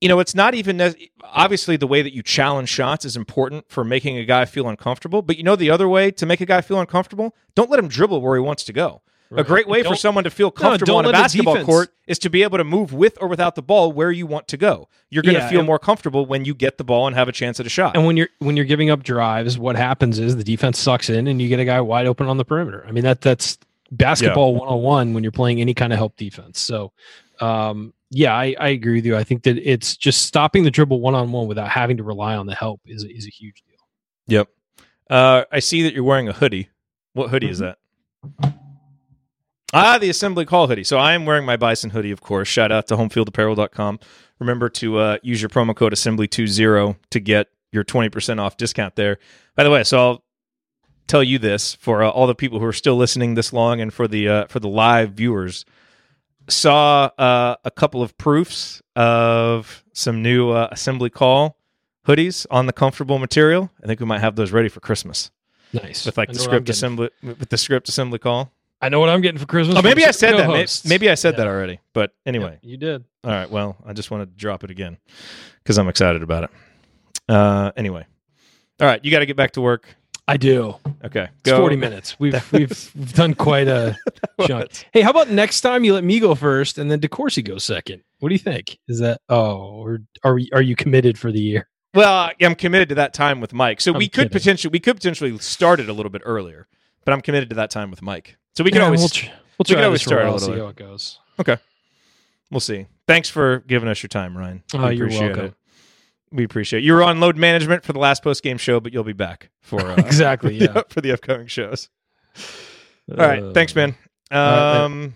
you know, it's not even nec- obviously the way that you challenge shots is important for making a guy feel uncomfortable. But you know, the other way to make a guy feel uncomfortable, don't let him dribble where he wants to go. A great way for someone to feel comfortable don't on a basketball defense- court is to be able to move with or without the ball where you want to go. You're going to Yeah, feel more comfortable when you get the ball and have a chance at a shot. And when you're when you're giving up drives, what happens is the defense sucks in, and you get a guy wide open on the perimeter. I mean that that's basketball one on one when you're playing any kind of help defense. So, um, yeah, I, I agree with you. I think that it's just stopping the dribble one on one without having to rely on the help is is a huge deal. Yep. Uh, I see that you're wearing a hoodie. What hoodie is that? Ah, the Assembly Call hoodie. So I am wearing my Bison hoodie, of course. Shout out to homefieldapparel.com. Remember to uh, use your promo code Assembly20 to get your 20% off discount there. By the way, so I'll tell you this for uh, all the people who are still listening this long and for the uh, for the live viewers. Saw uh, a couple of proofs of some new uh, Assembly Call hoodies on the comfortable material. I think we might have those ready for Christmas Nice. with like the know what I'm script assembly with the script assembly call. I know what I'm getting for Christmas. Oh, maybe I said that. Co-hosts. Maybe I said Yeah. that already. But anyway, Yep, you did. all right. Well, I just want to drop it again because I'm excited about it. Uh, anyway, all right. You got to get back to work. I do. Okay, It's 40 minutes. We've we've, we've done quite a chunk. Hey, how about next time you let me go first and then DeCourcy go second? What do you think? Is that oh, or are we, are you committed for the year? Well, I'm committed to that time with Mike. So I'm we could kidding. potentially we could potentially start it a little bit earlier, but I'm committed to that time with Mike. So we can Yeah, always we'll, tr- we'll we can try always this for a start a little see bit. how it goes. Okay, we'll see. Thanks for giving us your time, Ryan. Oh, We you're appreciate welcome. It. We appreciate it. you were on load management for the last post game show, but you'll be back for uh, Exactly, for the- yeah. for the upcoming shows. All right, Uh, thanks, man. right. Um,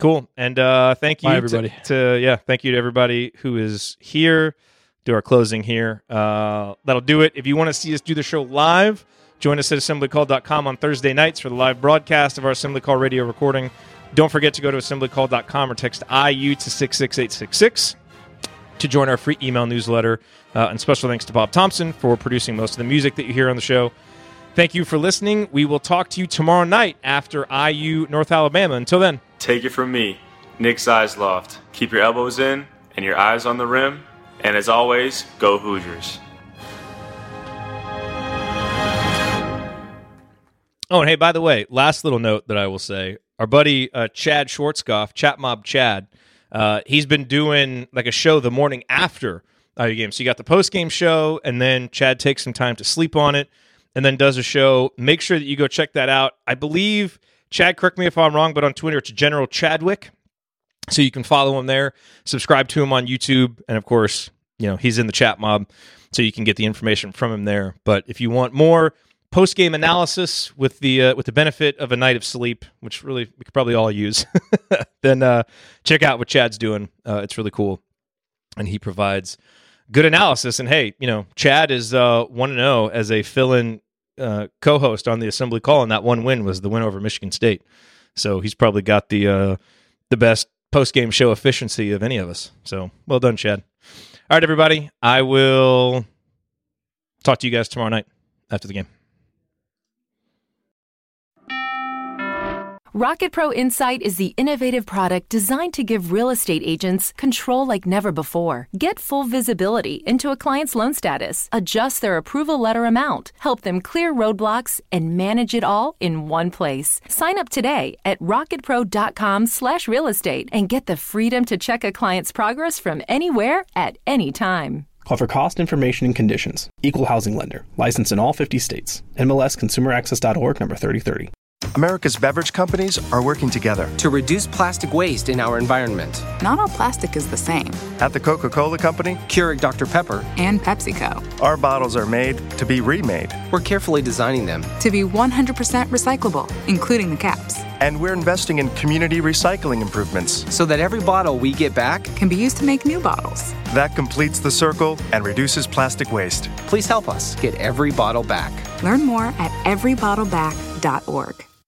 cool, and uh, thank you, Bye, to- everybody. To, yeah, thank you to everybody who is here. Do our closing here. Uh, that'll do it. If you want to see us do the show live, join us at assemblycall.com on Thursday nights for the live broadcast of our Assembly Call radio recording. Don't forget to go to assemblycall.com or text IU to 66866 to join our free email newsletter. Uh, and special thanks to Bob Thompson for producing most of the music that you hear on the show. Thank you for listening. We will talk to you tomorrow night after IU North Alabama. Until then, Take it from me, Nick Zeisloft. Keep your elbows in and your eyes on the rim. And as always, go Hoosiers. Oh, and hey, by the way, last little note that I will say: our buddy uh, Chad Schwartzkopf, Chat Mob Chad, uh, he's been doing like a show the morning after IU game. So you got the post game show, and then Chad takes some time to sleep on it, and then does a show. Make sure that you go check that out. I believe Chad. Correct me if I'm wrong, but on Twitter it's General Chadwick. So you can follow him there, subscribe to him on YouTube, and of course, you know he's in the chat mob, so you can get the information from him there. But if you want more post game analysis with the uh, with the benefit of a night of sleep, which really we could probably all use, then uh, check out what Chad's doing. Uh, it's really cool, and he provides good analysis. And hey, you know, Chad is uh, one and zero as a fill-in uh, co-host on the Assembly Call, and that one win was the win over Michigan State. So he's probably got the uh, the best post game show efficiency of any of us. So well done, Chad. All right, everybody. I will talk to you guys tomorrow night after the game. Rocket Pro Insight is the innovative product designed to give real estate agents control like never before. Get full visibility into a client's loan status, adjust their approval letter amount, help them clear roadblocks, and manage it all in one place. Sign up today at rocketpro.com slash real estate and get the freedom to check a client's progress from anywhere at any time. Call for cost information and conditions. Equal housing lender. Licensed in all 50 states. MLS ConsumerAccess.org number 3030. America's beverage companies are working together. to reduce plastic waste in our environment. Not all plastic is the same. At the Coca Cola Company, Keurig Dr. Pepper, And PepsiCo. our bottles are made to be remade. we're carefully designing them. To be 100% recyclable, including the caps. And we're investing in community recycling improvements. so that every bottle we get back, Can be used to make new bottles. That completes the circle and reduces plastic waste. please help us get every bottle back. Learn more at everybottleback.org.